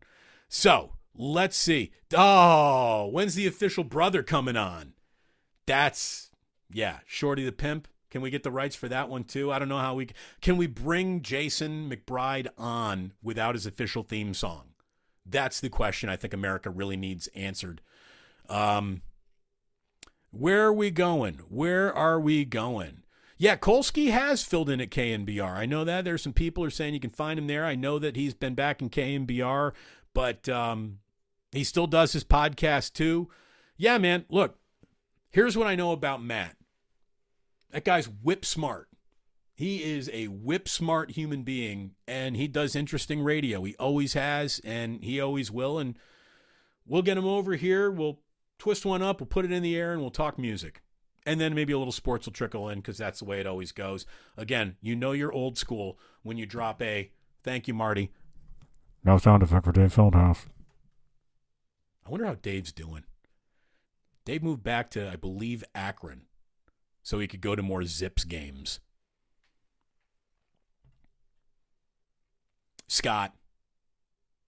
So let's see. Oh, when's the official brother coming on? That's, yeah, Shorty the Pimp. Can we get the rights for that one too? I don't know how we can we bring Jason McBride on without his official theme song. That's the question I think America really needs answered. Um, where are we going? Where are we going? Yeah, Kolsky has filled in at KNBR. I know that. There's some people are saying you can find him there. I know that he's been back in KNBR, but um, he still does his podcast too. Yeah, man. Look, here's what I know about Matt. That guy's whip smart. He is a whip smart human being and he does interesting radio. He always has and he always will. And we'll get him over here. We'll twist one up, we'll put it in the air, and we'll talk music. And then maybe a little sports will trickle in because that's the way it always goes. Again, you know you're old school when you drop a thank you, Marty. No sound effect for Dave Feldhouse. I wonder how Dave's doing. Dave moved back to, I believe, Akron so he could go to more Zips games. Scott,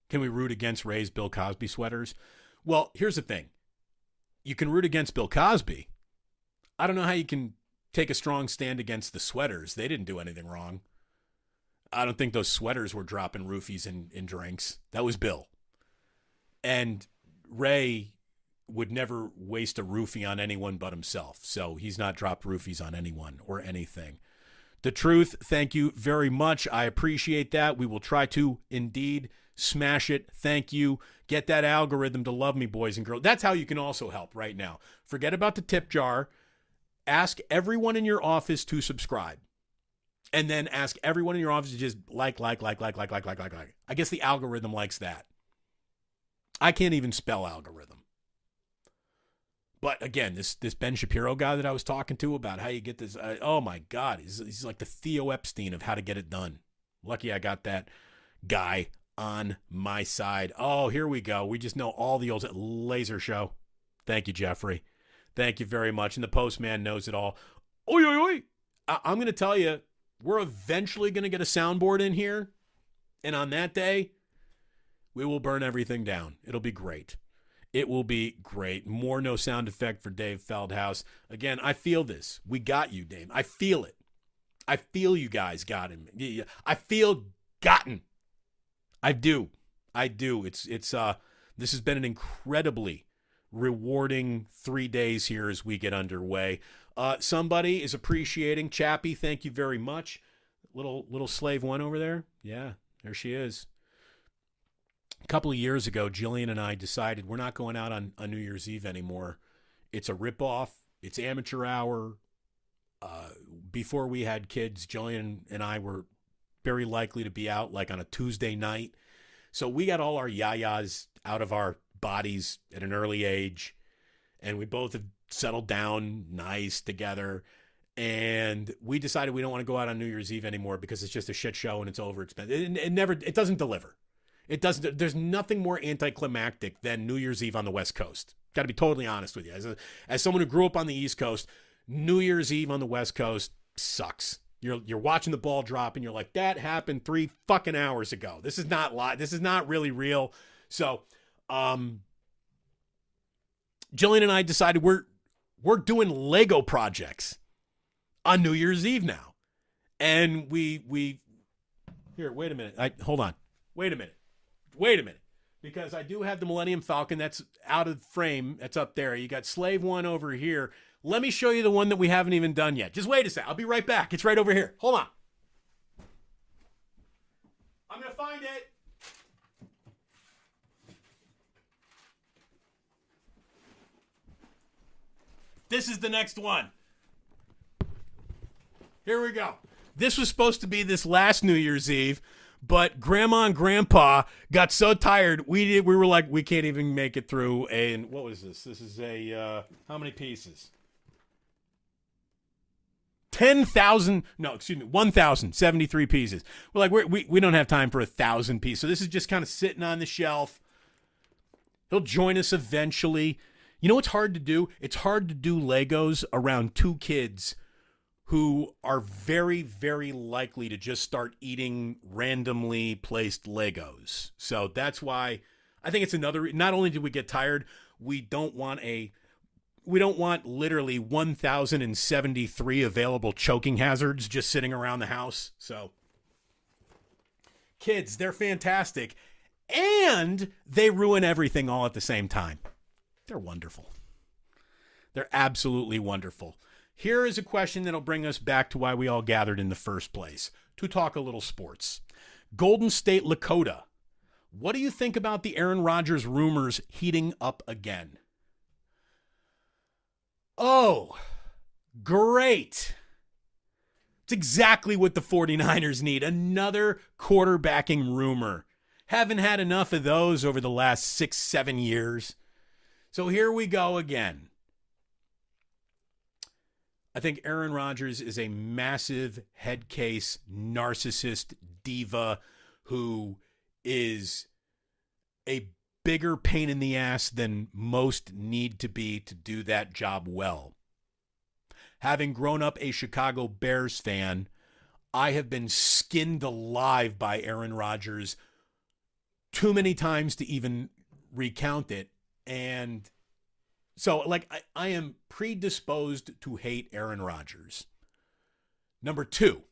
can we root against Ray's Bill Cosby sweaters? Well, here's the thing you can root against Bill Cosby. I don't know how you can take a strong stand against the sweaters. They didn't do anything wrong. I don't think those sweaters were dropping roofies in, in drinks. That was Bill. And Ray would never waste a roofie on anyone but himself. So he's not dropped roofies on anyone or anything. The truth, thank you very much. I appreciate that. We will try to indeed smash it. Thank you. Get that algorithm to love me, boys and girls. That's how you can also help right now. Forget about the tip jar. Ask everyone in your office to subscribe. And then ask everyone in your office to just like, like, like, like, like, like, like, like, like. I guess the algorithm likes that. I can't even spell algorithm. But again, this this Ben Shapiro guy that I was talking to about how you get this, uh, oh my God, he's, he's like the Theo Epstein of how to get it done. Lucky I got that guy on my side. Oh, here we go. We just know all the old laser show. Thank you, Jeffrey. Thank you very much. And the postman knows it all. Oi, oi, oi. I- I'm going to tell you, we're eventually going to get a soundboard in here. And on that day, we will burn everything down. It'll be great. It will be great. More no sound effect for Dave Feldhouse. Again, I feel this. We got you, Dave. I feel it. I feel you guys got him. I feel gotten. I do. I do. It's it's uh this has been an incredibly rewarding 3 days here as we get underway. Uh somebody is appreciating Chappie. Thank you very much. Little little slave one over there. Yeah, there she is a couple of years ago, Jillian and I decided we're not going out on, on New Year's Eve anymore It's a ripoff. It's amateur hour. Uh, before we had kids, Jillian and I were very likely to be out like on a Tuesday night. So we got all our yayas out of our bodies at an early age, and we both have settled down nice together. And we decided we don't want to go out on New Year's Eve anymore because it's just a shit show and it's over expensive. It, it never, it doesn't deliver. It doesn't. There's nothing more anticlimactic than New Year's Eve on the West Coast. Got to be totally honest with you. As a, as someone who grew up on the East Coast, New Year's Eve on the West Coast sucks. You're you're watching the ball drop and you're like, that happened three fucking hours ago. This is not live. This is not really real. So, um, Jillian and I decided we're we're doing Lego projects on New Year's Eve now, and we we here. Wait a minute. I hold on. Wait a minute. Wait a minute. Because I do have the Millennium Falcon that's out of frame. That's up there. You got Slave One over here. Let me show you the one that we haven't even done yet. Just wait a sec. I'll be right back. It's right over here. Hold on. I'm going to find it. This is the next one. Here we go. This was supposed to be this last New Year's Eve, but Grandma and Grandpa got so tired. We did. We were like, we can't even make it through. A, and what was this? This is a uh, how many pieces? Ten thousand? No, excuse me, one thousand seventy-three pieces. We're like, we're, we we don't have time for a thousand pieces. So this is just kind of sitting on the shelf. He'll join us eventually. You know what's hard to do? It's hard to do Legos around two kids who are very, very likely to just start eating randomly placed Legos. So that's why I think it's another. Not only did we get tired, we don't want a. We don't want literally 1,073 available choking hazards just sitting around the house. So, kids, they're fantastic. And they ruin everything all at the same time. They're wonderful. They're absolutely wonderful. Here is a question that'll bring us back to why we all gathered in the first place to talk a little sports. Golden State Lakota. What do you think about the Aaron Rodgers rumors heating up again? Oh, great. It's exactly what the 49ers need another quarterbacking rumor. Haven't had enough of those over the last six, seven years. So here we go again. I think Aaron Rodgers is a massive head case narcissist diva who is a bigger pain in the ass than most need to be to do that job well. Having grown up a Chicago Bears fan, I have been skinned alive by Aaron Rodgers too many times to even recount it. And so, like, I, I am predisposed to hate Aaron Rodgers. Number two,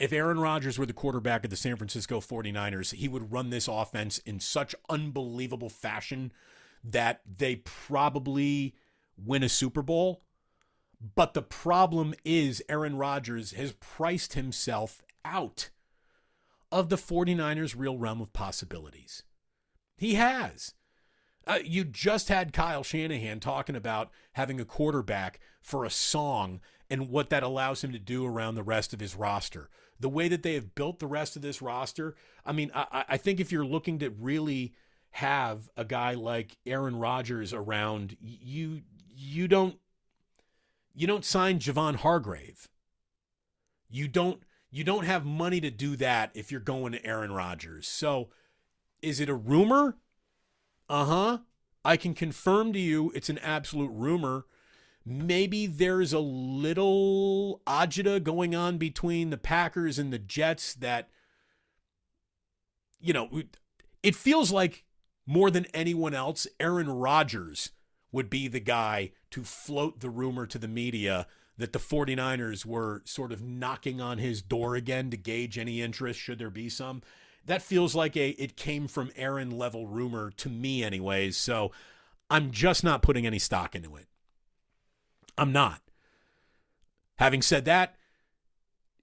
if Aaron Rodgers were the quarterback of the San Francisco 49ers, he would run this offense in such unbelievable fashion that they probably win a Super Bowl. But the problem is, Aaron Rodgers has priced himself out of the 49ers' real realm of possibilities. He has. Uh, you just had Kyle Shanahan talking about having a quarterback for a song and what that allows him to do around the rest of his roster. The way that they have built the rest of this roster, I mean, I, I think if you're looking to really have a guy like Aaron Rodgers around, you you don't you don't sign Javon Hargrave. You don't you don't have money to do that if you're going to Aaron Rodgers. So is it a rumor? Uh huh. I can confirm to you it's an absolute rumor. Maybe there's a little agita going on between the Packers and the Jets that, you know, it feels like more than anyone else, Aaron Rodgers would be the guy to float the rumor to the media that the 49ers were sort of knocking on his door again to gauge any interest, should there be some that feels like a it came from Aaron level rumor to me anyways. So I'm just not putting any stock into it. I'm not. Having said that,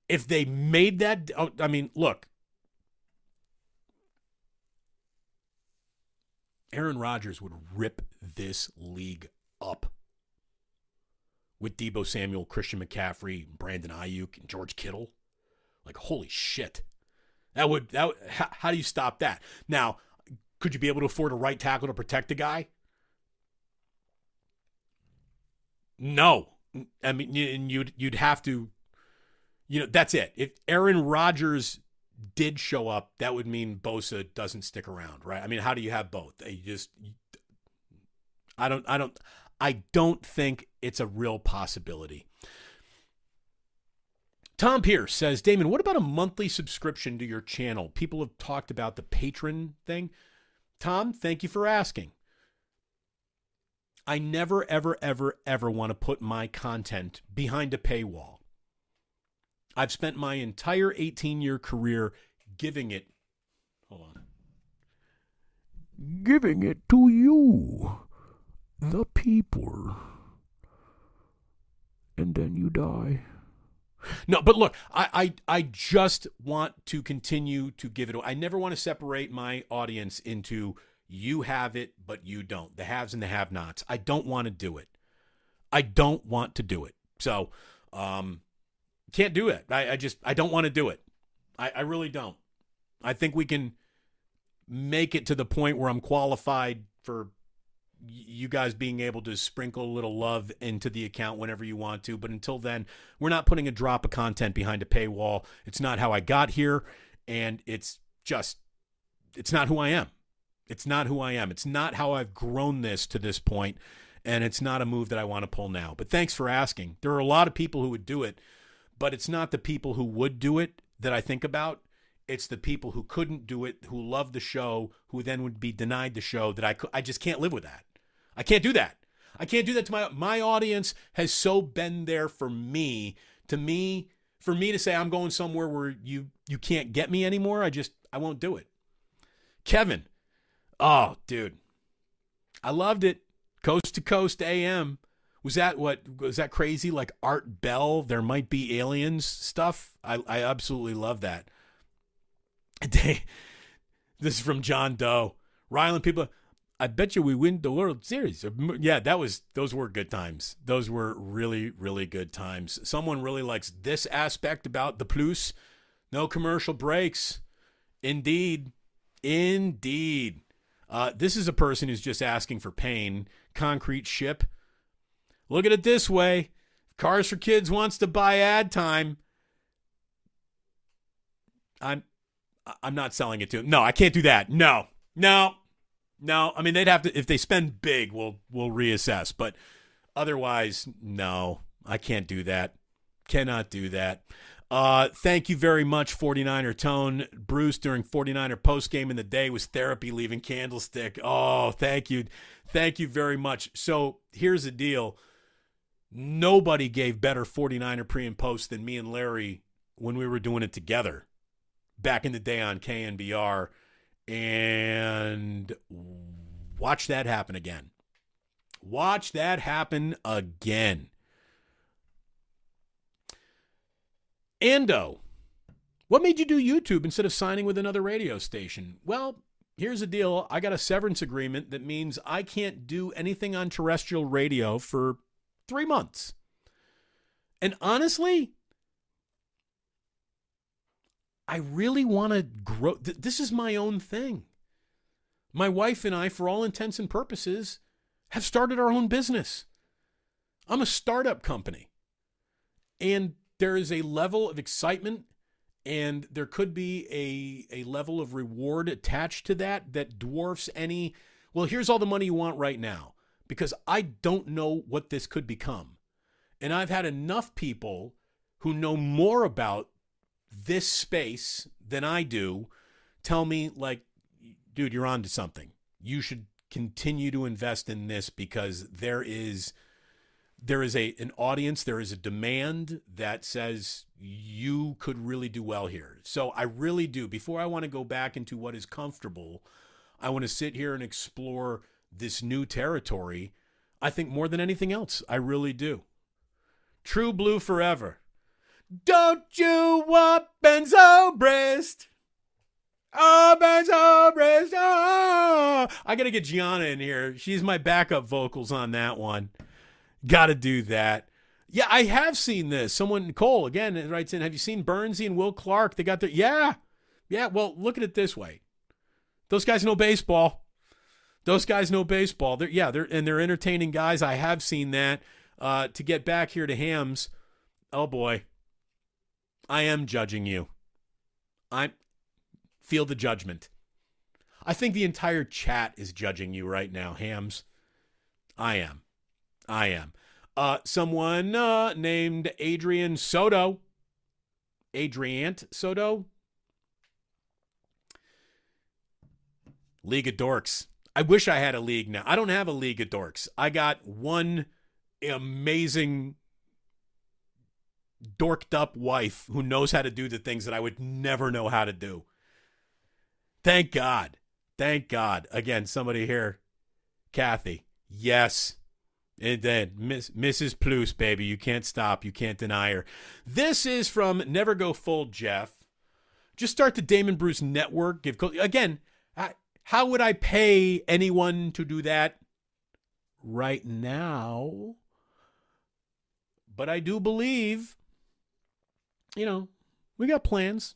if they made that oh, I mean, look. Aaron Rodgers would rip this league up with Deebo Samuel, Christian McCaffrey, Brandon Aiyuk, and George Kittle. Like holy shit. That would that would, how, how do you stop that? Now, could you be able to afford a right tackle to protect the guy? No. I mean, and you'd you'd have to you know, that's it. If Aaron Rodgers did show up, that would mean Bosa doesn't stick around, right? I mean, how do you have both? You just I don't I don't I don't think it's a real possibility. Tom Pierce says, Damon, what about a monthly subscription to your channel? People have talked about the patron thing. Tom, thank you for asking. I never, ever, ever, ever want to put my content behind a paywall. I've spent my entire 18 year career giving it. Hold on. Giving it to you, the people. And then you die. No, but look, I, I I just want to continue to give it. I never want to separate my audience into you have it, but you don't. The haves and the have-nots. I don't want to do it. I don't want to do it. So, um, can't do it. I, I just I don't want to do it. I, I really don't. I think we can make it to the point where I'm qualified for you guys being able to sprinkle a little love into the account whenever you want to. But until then, we're not putting a drop of content behind a paywall. It's not how I got here, and it's just, it's not who I am. It's not who I am. It's not how I've grown this to this point, and it's not a move that I want to pull now. But thanks for asking. There are a lot of people who would do it, but it's not the people who would do it that I think about. It's the people who couldn't do it, who love the show, who then would be denied the show that I, I just can't live with that. I can't do that. I can't do that to my my audience has so been there for me to me for me to say I'm going somewhere where you you can't get me anymore. I just I won't do it. Kevin, oh dude, I loved it. Coast to coast AM. Was that what was that crazy like Art Bell? There might be aliens stuff. I I absolutely love that. this is from John Doe. Ryland people I bet you we win the World Series. Yeah, that was those were good times. Those were really really good times. Someone really likes this aspect about the plus. No commercial breaks. Indeed. Indeed. Uh, this is a person who's just asking for pain. Concrete ship. Look at it this way. Cars for Kids wants to buy ad time. I'm I'm not selling it to him. No, I can't do that. No. No. No, I mean they'd have to if they spend big, we'll we'll reassess. But otherwise, no, I can't do that. Cannot do that. Uh, thank you very much, 49er Tone. Bruce during 49er post game in the day was therapy leaving Candlestick. Oh, thank you. Thank you very much. So here's the deal. Nobody gave better 49er pre and post than me and Larry when we were doing it together back in the day on KNBR and watch that happen again. Watch that happen again. Ando, what made you do YouTube instead of signing with another radio station? Well, here's the deal I got a severance agreement that means I can't do anything on terrestrial radio for three months. And honestly, I really want to grow. Th- this is my own thing. My wife and I, for all intents and purposes, have started our own business. I'm a startup company. And there is a level of excitement and there could be a, a level of reward attached to that that dwarfs any, well, here's all the money you want right now. Because I don't know what this could become. And I've had enough people who know more about this space than I do tell me, like, dude, you're on to something. You should continue to invest in this because there is there is a an audience, there is a demand that says you could really do well here. So I really do. Before I want to go back into what is comfortable, I want to sit here and explore this new territory. I think more than anything else, I really do. True blue forever. Don't you want Benzo breast? Oh, Benzo breast. Oh. I got to get Gianna in here. She's my backup vocals on that one. Got to do that. Yeah, I have seen this. Someone, Cole, again, writes in Have you seen Bernsey and Will Clark? They got their. Yeah. Yeah. Well, look at it this way those guys know baseball. Those guys know baseball. They're, yeah, they're and they're entertaining guys. I have seen that. Uh, to get back here to hams, oh boy, I am judging you. I feel the judgment. I think the entire chat is judging you right now, hams. I am. I am. Uh, someone uh, named Adrian Soto. Adrian Soto. League of Dorks. I wish I had a league now. I don't have a league of dorks. I got one amazing dorked up wife who knows how to do the things that I would never know how to do. Thank God. Thank God. Again, somebody here. Kathy. Yes. And then Miss, Mrs. Plus, baby. You can't stop. You can't deny her. This is from Never Go Full Jeff. Just start the Damon Bruce Network. Give again. I, how would I pay anyone to do that right now? But I do believe, you know, we got plans.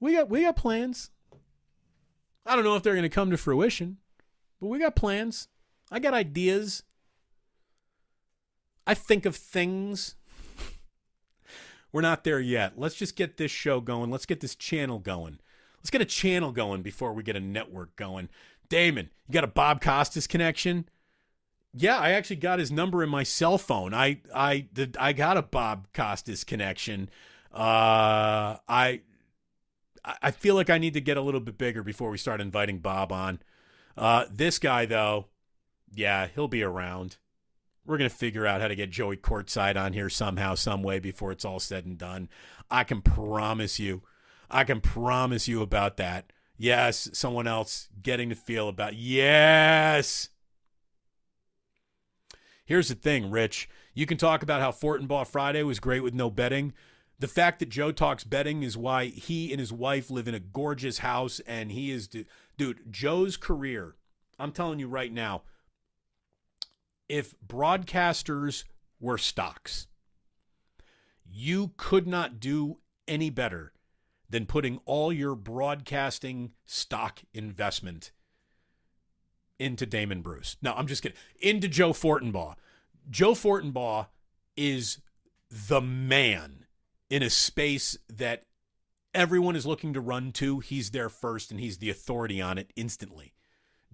We got we got plans. I don't know if they're going to come to fruition, but we got plans. I got ideas. I think of things. We're not there yet. Let's just get this show going. Let's get this channel going. Let's get a channel going before we get a network going. Damon, you got a Bob Costas connection? Yeah, I actually got his number in my cell phone. I I did I got a Bob Costas connection. Uh I I feel like I need to get a little bit bigger before we start inviting Bob on. Uh this guy though, yeah, he'll be around. We're to figure out how to get Joey courtside on here somehow, some way before it's all said and done. I can promise you I can promise you about that. Yes, someone else getting to feel about. Yes. Here's the thing, Rich. You can talk about how Fortenbaugh Friday was great with no betting. The fact that Joe talks betting is why he and his wife live in a gorgeous house, and he is, dude. Joe's career. I'm telling you right now. If broadcasters were stocks, you could not do any better than putting all your broadcasting stock investment into Damon Bruce. No, I'm just kidding. Into Joe Fortenbaugh. Joe Fortenbaugh is the man in a space that everyone is looking to run to. He's there first and he's the authority on it instantly.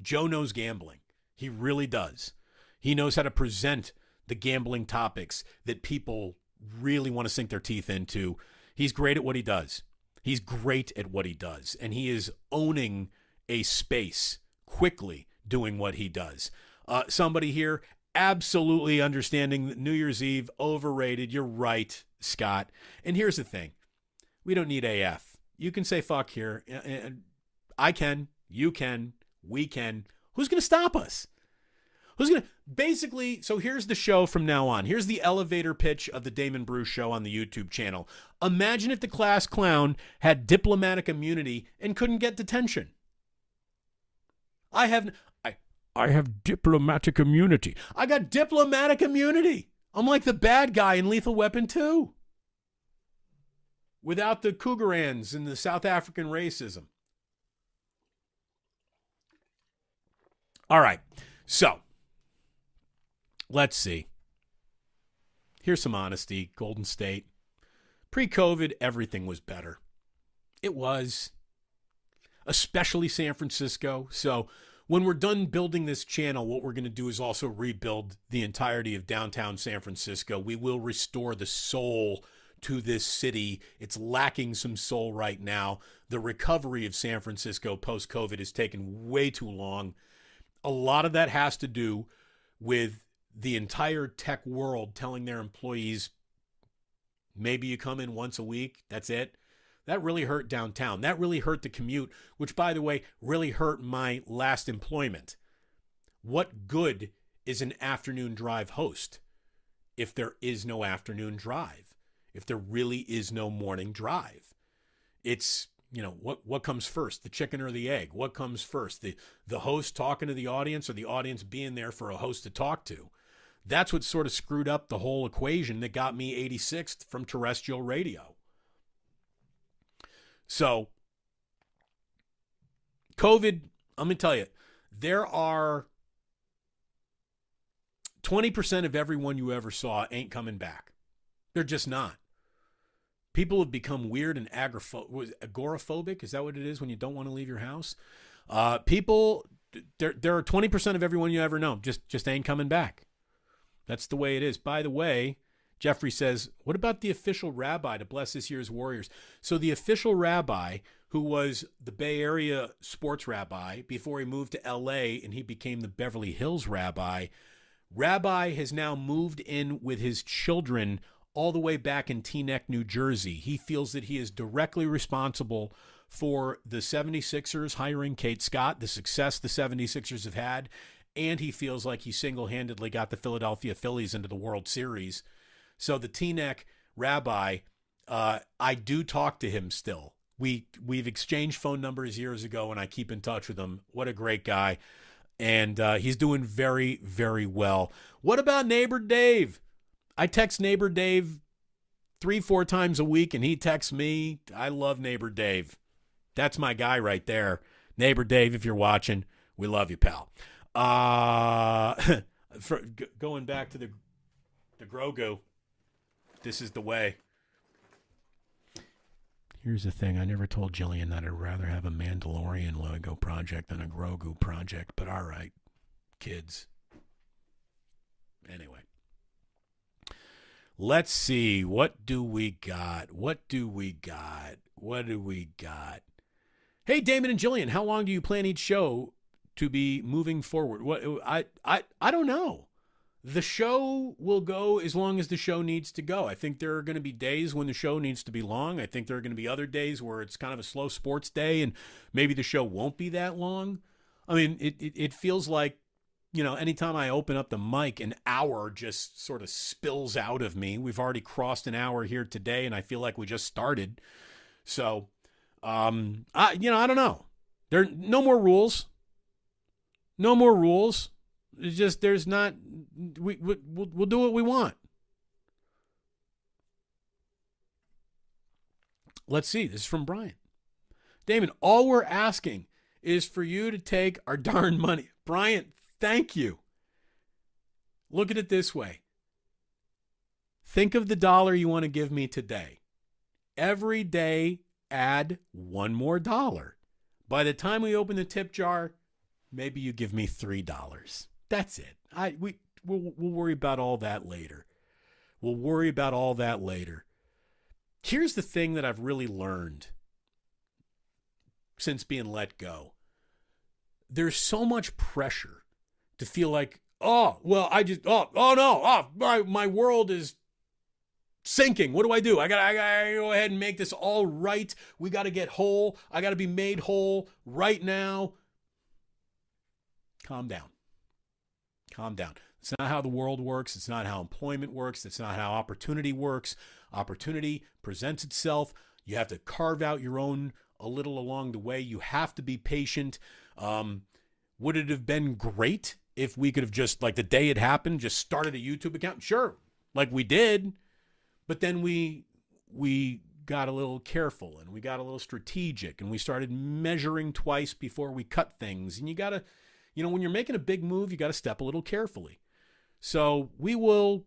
Joe knows gambling. He really does. He knows how to present the gambling topics that people really want to sink their teeth into. He's great at what he does. He's great at what he does, and he is owning a space quickly doing what he does. Uh, somebody here absolutely understanding that New Year's Eve overrated. You're right, Scott. And here's the thing we don't need AF. You can say fuck here. I can. You can. We can. Who's going to stop us? Who's going to basically? So here's the show from now on. Here's the elevator pitch of the Damon Bruce show on the YouTube channel. Imagine if the class clown had diplomatic immunity and couldn't get detention. I have. I, I have diplomatic immunity. I got diplomatic immunity. I'm like the bad guy in Lethal Weapon 2. Without the Krugerrands and the South African racism. All right. So, Let's see. Here's some honesty Golden State. Pre COVID, everything was better. It was, especially San Francisco. So, when we're done building this channel, what we're going to do is also rebuild the entirety of downtown San Francisco. We will restore the soul to this city. It's lacking some soul right now. The recovery of San Francisco post COVID has taken way too long. A lot of that has to do with the entire tech world telling their employees maybe you come in once a week, that's it. That really hurt downtown. That really hurt the commute, which, by the way, really hurt my last employment. What good is an afternoon drive host if there is no afternoon drive? If there really is no morning drive? It's you know what what comes first the chicken or the egg what comes first the the host talking to the audience or the audience being there for a host to talk to that's what sort of screwed up the whole equation that got me 86th from terrestrial radio so covid let me tell you there are 20% of everyone you ever saw ain't coming back they're just not People have become weird and agoraphobic. Is that what it is when you don't want to leave your house? Uh, people, there, there are 20% of everyone you ever know just, just ain't coming back. That's the way it is. By the way, Jeffrey says, What about the official rabbi to bless this year's Warriors? So, the official rabbi, who was the Bay Area sports rabbi before he moved to LA and he became the Beverly Hills rabbi, Rabbi has now moved in with his children all the way back in Teaneck, New Jersey. He feels that he is directly responsible for the 76ers hiring Kate Scott, the success the 76ers have had, and he feels like he single handedly got the Philadelphia Phillies into the World Series. So the Teaneck rabbi, uh, I do talk to him still. We we've exchanged phone numbers years ago, and I keep in touch with him. What a great guy, and uh, he's doing very very well. What about neighbor Dave? I text neighbor Dave three, four times a week, and he texts me. I love neighbor Dave. That's my guy right there. Neighbor Dave, if you're watching, we love you, pal. Uh, for, g- going back to the the Grogu, this is the way. Here's the thing: I never told Jillian that I'd rather have a Mandalorian Lego project than a Grogu project. But all right, kids. Anyway. Let's see. What do we got? What do we got? What do we got? Hey, Damon and Jillian, how long do you plan each show to be moving forward? What I I I don't know. The show will go as long as the show needs to go. I think there are going to be days when the show needs to be long. I think there are going to be other days where it's kind of a slow sports day and maybe the show won't be that long. I mean, it, it, it feels like you know, anytime I open up the mic, an hour just sort of spills out of me. We've already crossed an hour here today, and I feel like we just started. So, um, I, you know, I don't know. There, no more rules. No more rules. It's just there's not. We, we we'll, we'll do what we want. Let's see. This is from Brian. Damon, all we're asking is for you to take our darn money. Brian, Thank you. Look at it this way think of the dollar you want to give me today. Every day, add one more dollar. By the time we open the tip jar, maybe you give me $3. That's it. I we we'll, we'll worry about all that later. We'll worry about all that later. Here's the thing that I've really learned since being let go. There's so much pressure to feel like, oh, well, I just, oh, oh no, oh, my, my world is sinking. What do I do? I got I gotta go ahead and make this all right. We got to get whole. I got to be made whole right now. Calm down. Calm down. It's not how the world works. It's not how employment works. It's not how opportunity works. Opportunity presents itself. You have to carve out your own a little along the way. You have to be patient. Um, would it have been great if we could have just like the day it happened just started a youtube account sure like we did but then we we got a little careful and we got a little strategic and we started measuring twice before we cut things and you got to you know when you're making a big move you got to step a little carefully. So we will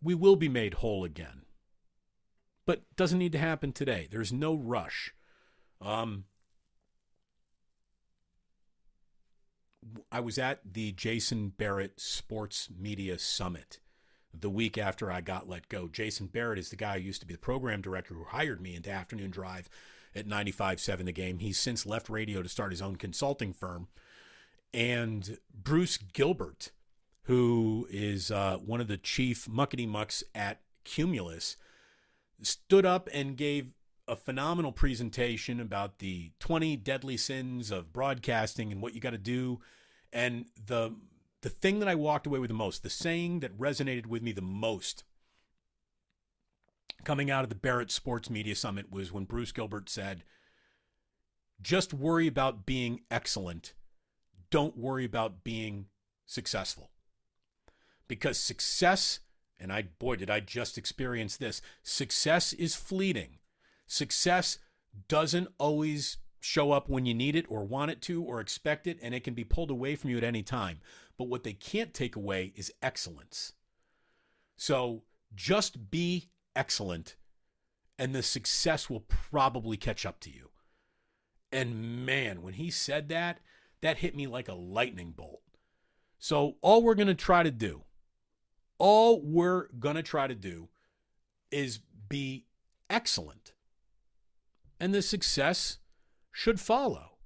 we will be made whole again. But doesn't need to happen today. There's no rush. Um I was at the Jason Barrett Sports Media Summit the week after I got let go. Jason Barrett is the guy who used to be the program director who hired me into Afternoon Drive at 95.7 The Game. He's since left radio to start his own consulting firm. And Bruce Gilbert, who is uh, one of the chief muckety mucks at Cumulus, stood up and gave a phenomenal presentation about the 20 deadly sins of broadcasting and what you got to do. And the the thing that I walked away with the most, the saying that resonated with me the most coming out of the Barrett Sports Media Summit was when Bruce Gilbert said, just worry about being excellent. Don't worry about being successful. Because success, and I, boy, did I just experience this success is fleeting. Success doesn't always show up when you need it or want it to or expect it, and it can be pulled away from you at any time. But what they can't take away is excellence. So just be excellent, and the success will probably catch up to you. And man, when he said that, that hit me like a lightning bolt. So, all we're going to try to do, all we're going to try to do is be excellent. And the success should follow.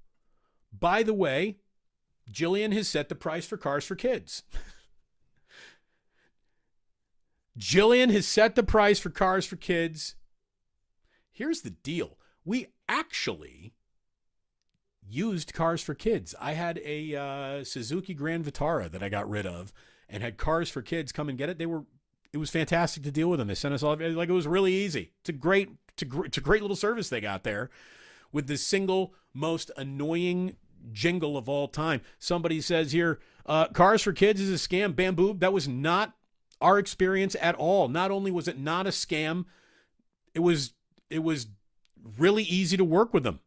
By the way, Jillian has set the price for cars for kids. Jillian has set the price for cars for kids. Here's the deal we actually used cars for kids. I had a uh, Suzuki Grand Vitara that I got rid of and had cars for kids come and get it. They were, it was fantastic to deal with them. They sent us all, like it was really easy. It's a great, it's a, it's a great little service they got there with the single most annoying jingle of all time. Somebody says here, uh, cars for kids is a scam. Bamboo. That was not our experience at all. Not only was it not a scam, it was it was really easy to work with them.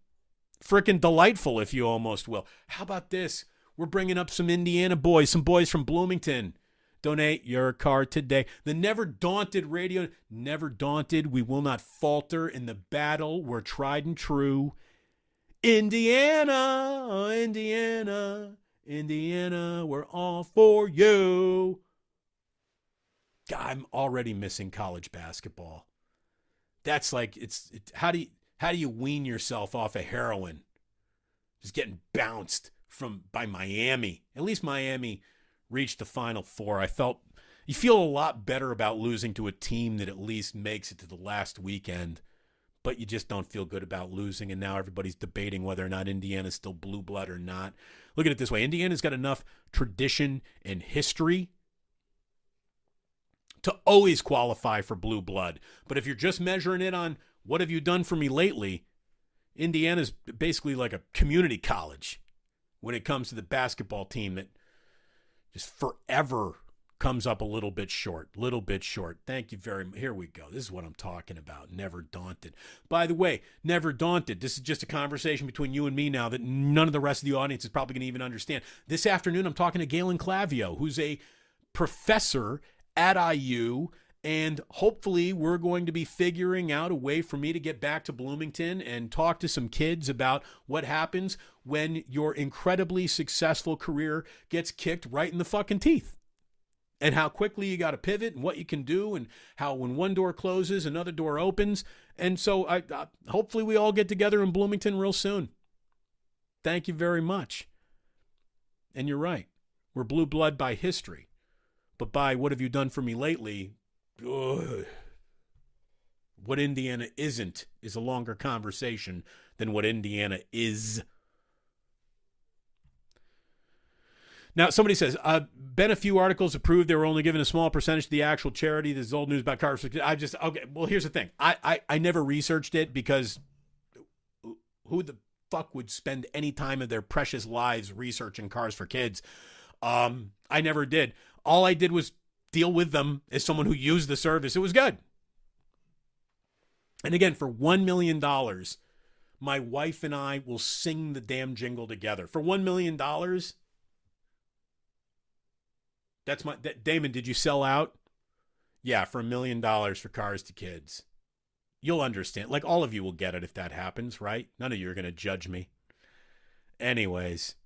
Freaking delightful, if you almost will. How about this? We're bringing up some Indiana boys, some boys from Bloomington. Donate your car today. The never daunted radio, never daunted. We will not falter in the battle. We're tried and true. Indiana, Indiana, Indiana, we're all for you. God, I'm already missing college basketball. That's like it's it, how do you how do you wean yourself off of heroin? Just getting bounced from by Miami. At least Miami reached the final four. I felt you feel a lot better about losing to a team that at least makes it to the last weekend, but you just don't feel good about losing. And now everybody's debating whether or not Indiana's still blue blood or not. Look at it this way Indiana's got enough tradition and history to always qualify for blue blood. But if you're just measuring it on what have you done for me lately, Indiana's basically like a community college when it comes to the basketball team that just forever comes up a little bit short, little bit short. Thank you very much. Here we go. This is what I'm talking about. Never daunted. By the way, never daunted. This is just a conversation between you and me now that none of the rest of the audience is probably going to even understand. This afternoon, I'm talking to Galen Clavio, who's a professor at IU. And hopefully, we're going to be figuring out a way for me to get back to Bloomington and talk to some kids about what happens when your incredibly successful career gets kicked right in the fucking teeth. And how quickly you got to pivot and what you can do, and how when one door closes, another door opens. And so, I, I hopefully, we all get together in Bloomington real soon. Thank you very much. And you're right. We're blue blood by history. But by what have you done for me lately? Ugh. What Indiana isn't is a longer conversation than what Indiana is. Now, somebody says, uh, been a few articles approved. they were only given a small percentage to the actual charity. This is old news about cars. I just, okay, well, here's the thing. I, I, I never researched it because who the fuck would spend any time of their precious lives researching cars for kids? Um, I never did. All I did was deal with them as someone who used the service. It was good. And again, for $1 million, my wife and I will sing the damn jingle together. For $1 million, that's my Damon. Did you sell out? Yeah, for a million dollars for cars to kids. You'll understand. Like all of you will get it if that happens, right? None of you are going to judge me. Anyways,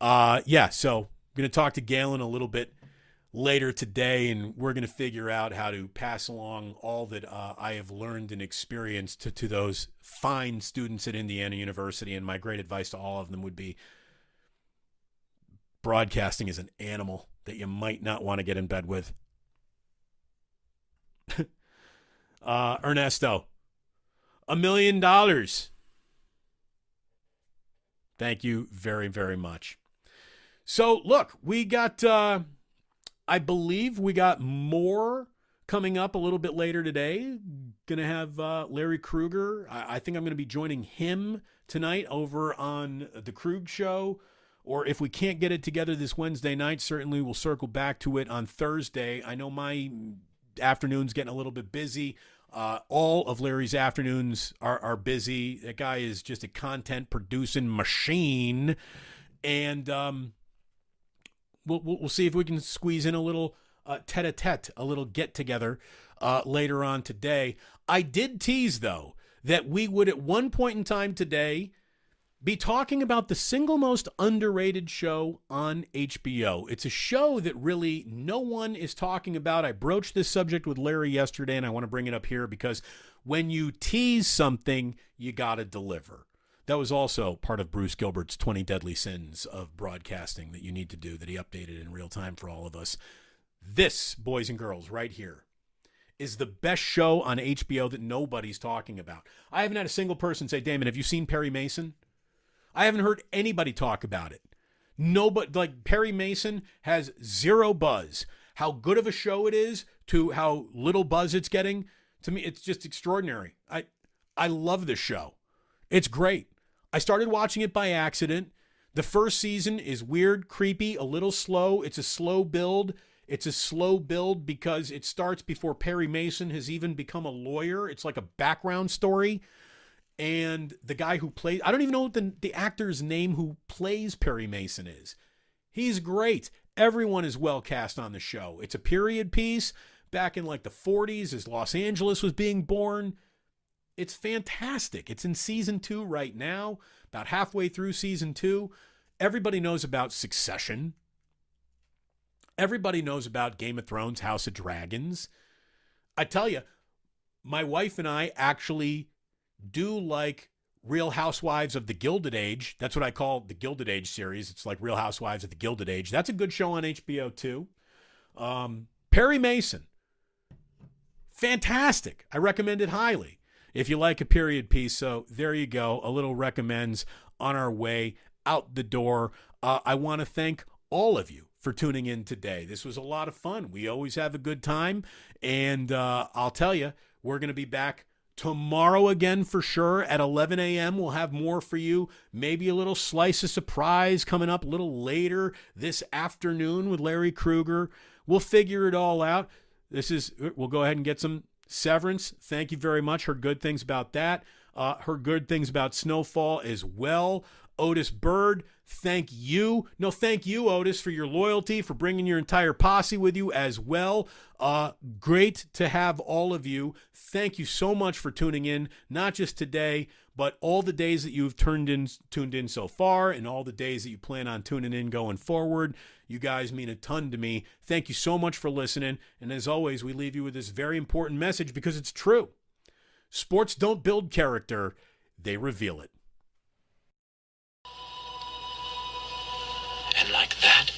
uh, yeah. So I'm going to talk to Galen a little bit later today, and we're going to figure out how to pass along all that uh, I have learned and experienced to, to those fine students at Indiana University. And my great advice to all of them would be broadcasting is an animal that you might not want to get in bed with. uh, Ernesto, a million dollars. Thank you very, very much. So, look, we got, uh, I believe we got more coming up a little bit later today. To have uh, Larry Krueger. I, I think I'm to be joining him tonight over on the Krug Show. Or if we can't get it together this Wednesday night, certainly we'll circle back to it on Thursday. I know my afternoon's getting a little bit busy. Uh, all of Larry's afternoons are, are busy. That guy is just a content producing machine. And um, we'll, we'll see if we can squeeze in a little uh, tete-a-tete, a little get-together uh, later on today. I did tease, though, that we would at one point in time today be talking about the single most underrated show on HBO. It's a show that really no one is talking about. I broached this subject with Larry yesterday, and I want to bring it up here because when you tease something, you got to deliver. That was also part of Bruce Gilbert's 20 Deadly Sins of broadcasting that you need to do, that he updated in real time for all of us. This, boys and girls, right here, is the best show on HBO that nobody's talking about. I haven't had a single person say, Damon, have you seen Perry Mason? I haven't heard anybody talk about it. Nobody like Perry Mason has zero buzz. How good of a show it is to how little buzz it's getting. To me, it's just extraordinary. I I love this show. It's great. I started watching it by accident. The first season is weird, creepy, a little slow. It's a slow build. It's a slow build because it starts before Perry Mason has even become a lawyer. It's like a background story and the guy who plays I don't even know what the, the actor's name who plays Perry Mason is. He's great. Everyone is well cast on the show. It's a period piece back in like the 40s as Los Angeles was being born. It's fantastic. It's in season 2 right now, about halfway through season 2. Everybody knows about Succession. Everybody knows about Game of Thrones, House of Dragons. I tell you, my wife and I actually do like Real Housewives of the Gilded Age. That's what I call the Gilded Age series. It's like Real Housewives of the Gilded Age. That's a good show on HBO too. Um, Perry Mason, fantastic. I recommend it highly if you like a period piece. So there you go. A little recommends on our way out the door. Uh, I want to thank all of you for tuning in today. This was a lot of fun. We always have a good time. And uh, I'll tell you, we're going to be back Tomorrow again for sure at 11 a.m. We'll have more for you. Maybe a little slice of surprise coming up a little later this afternoon with Larry Krueger. We'll figure it all out. This is, we'll go ahead and get some severance. Thank you very much. Heard good things about that. Uh, good things about Snowfall as well. Otis Bird, thank you. No, thank you, Otis, for your loyalty, for bringing your entire posse with you as well. Uh, great to have all of you. Thank you so much for tuning in, not just today, but all the days that you've turned in, tuned in so far, and all the days that you plan on tuning in going forward. You guys mean a ton to me. Thank you so much for listening. And as always, we leave you with this very important message because it's true. Sports don't build character, they reveal it. And like that,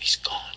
he's gone.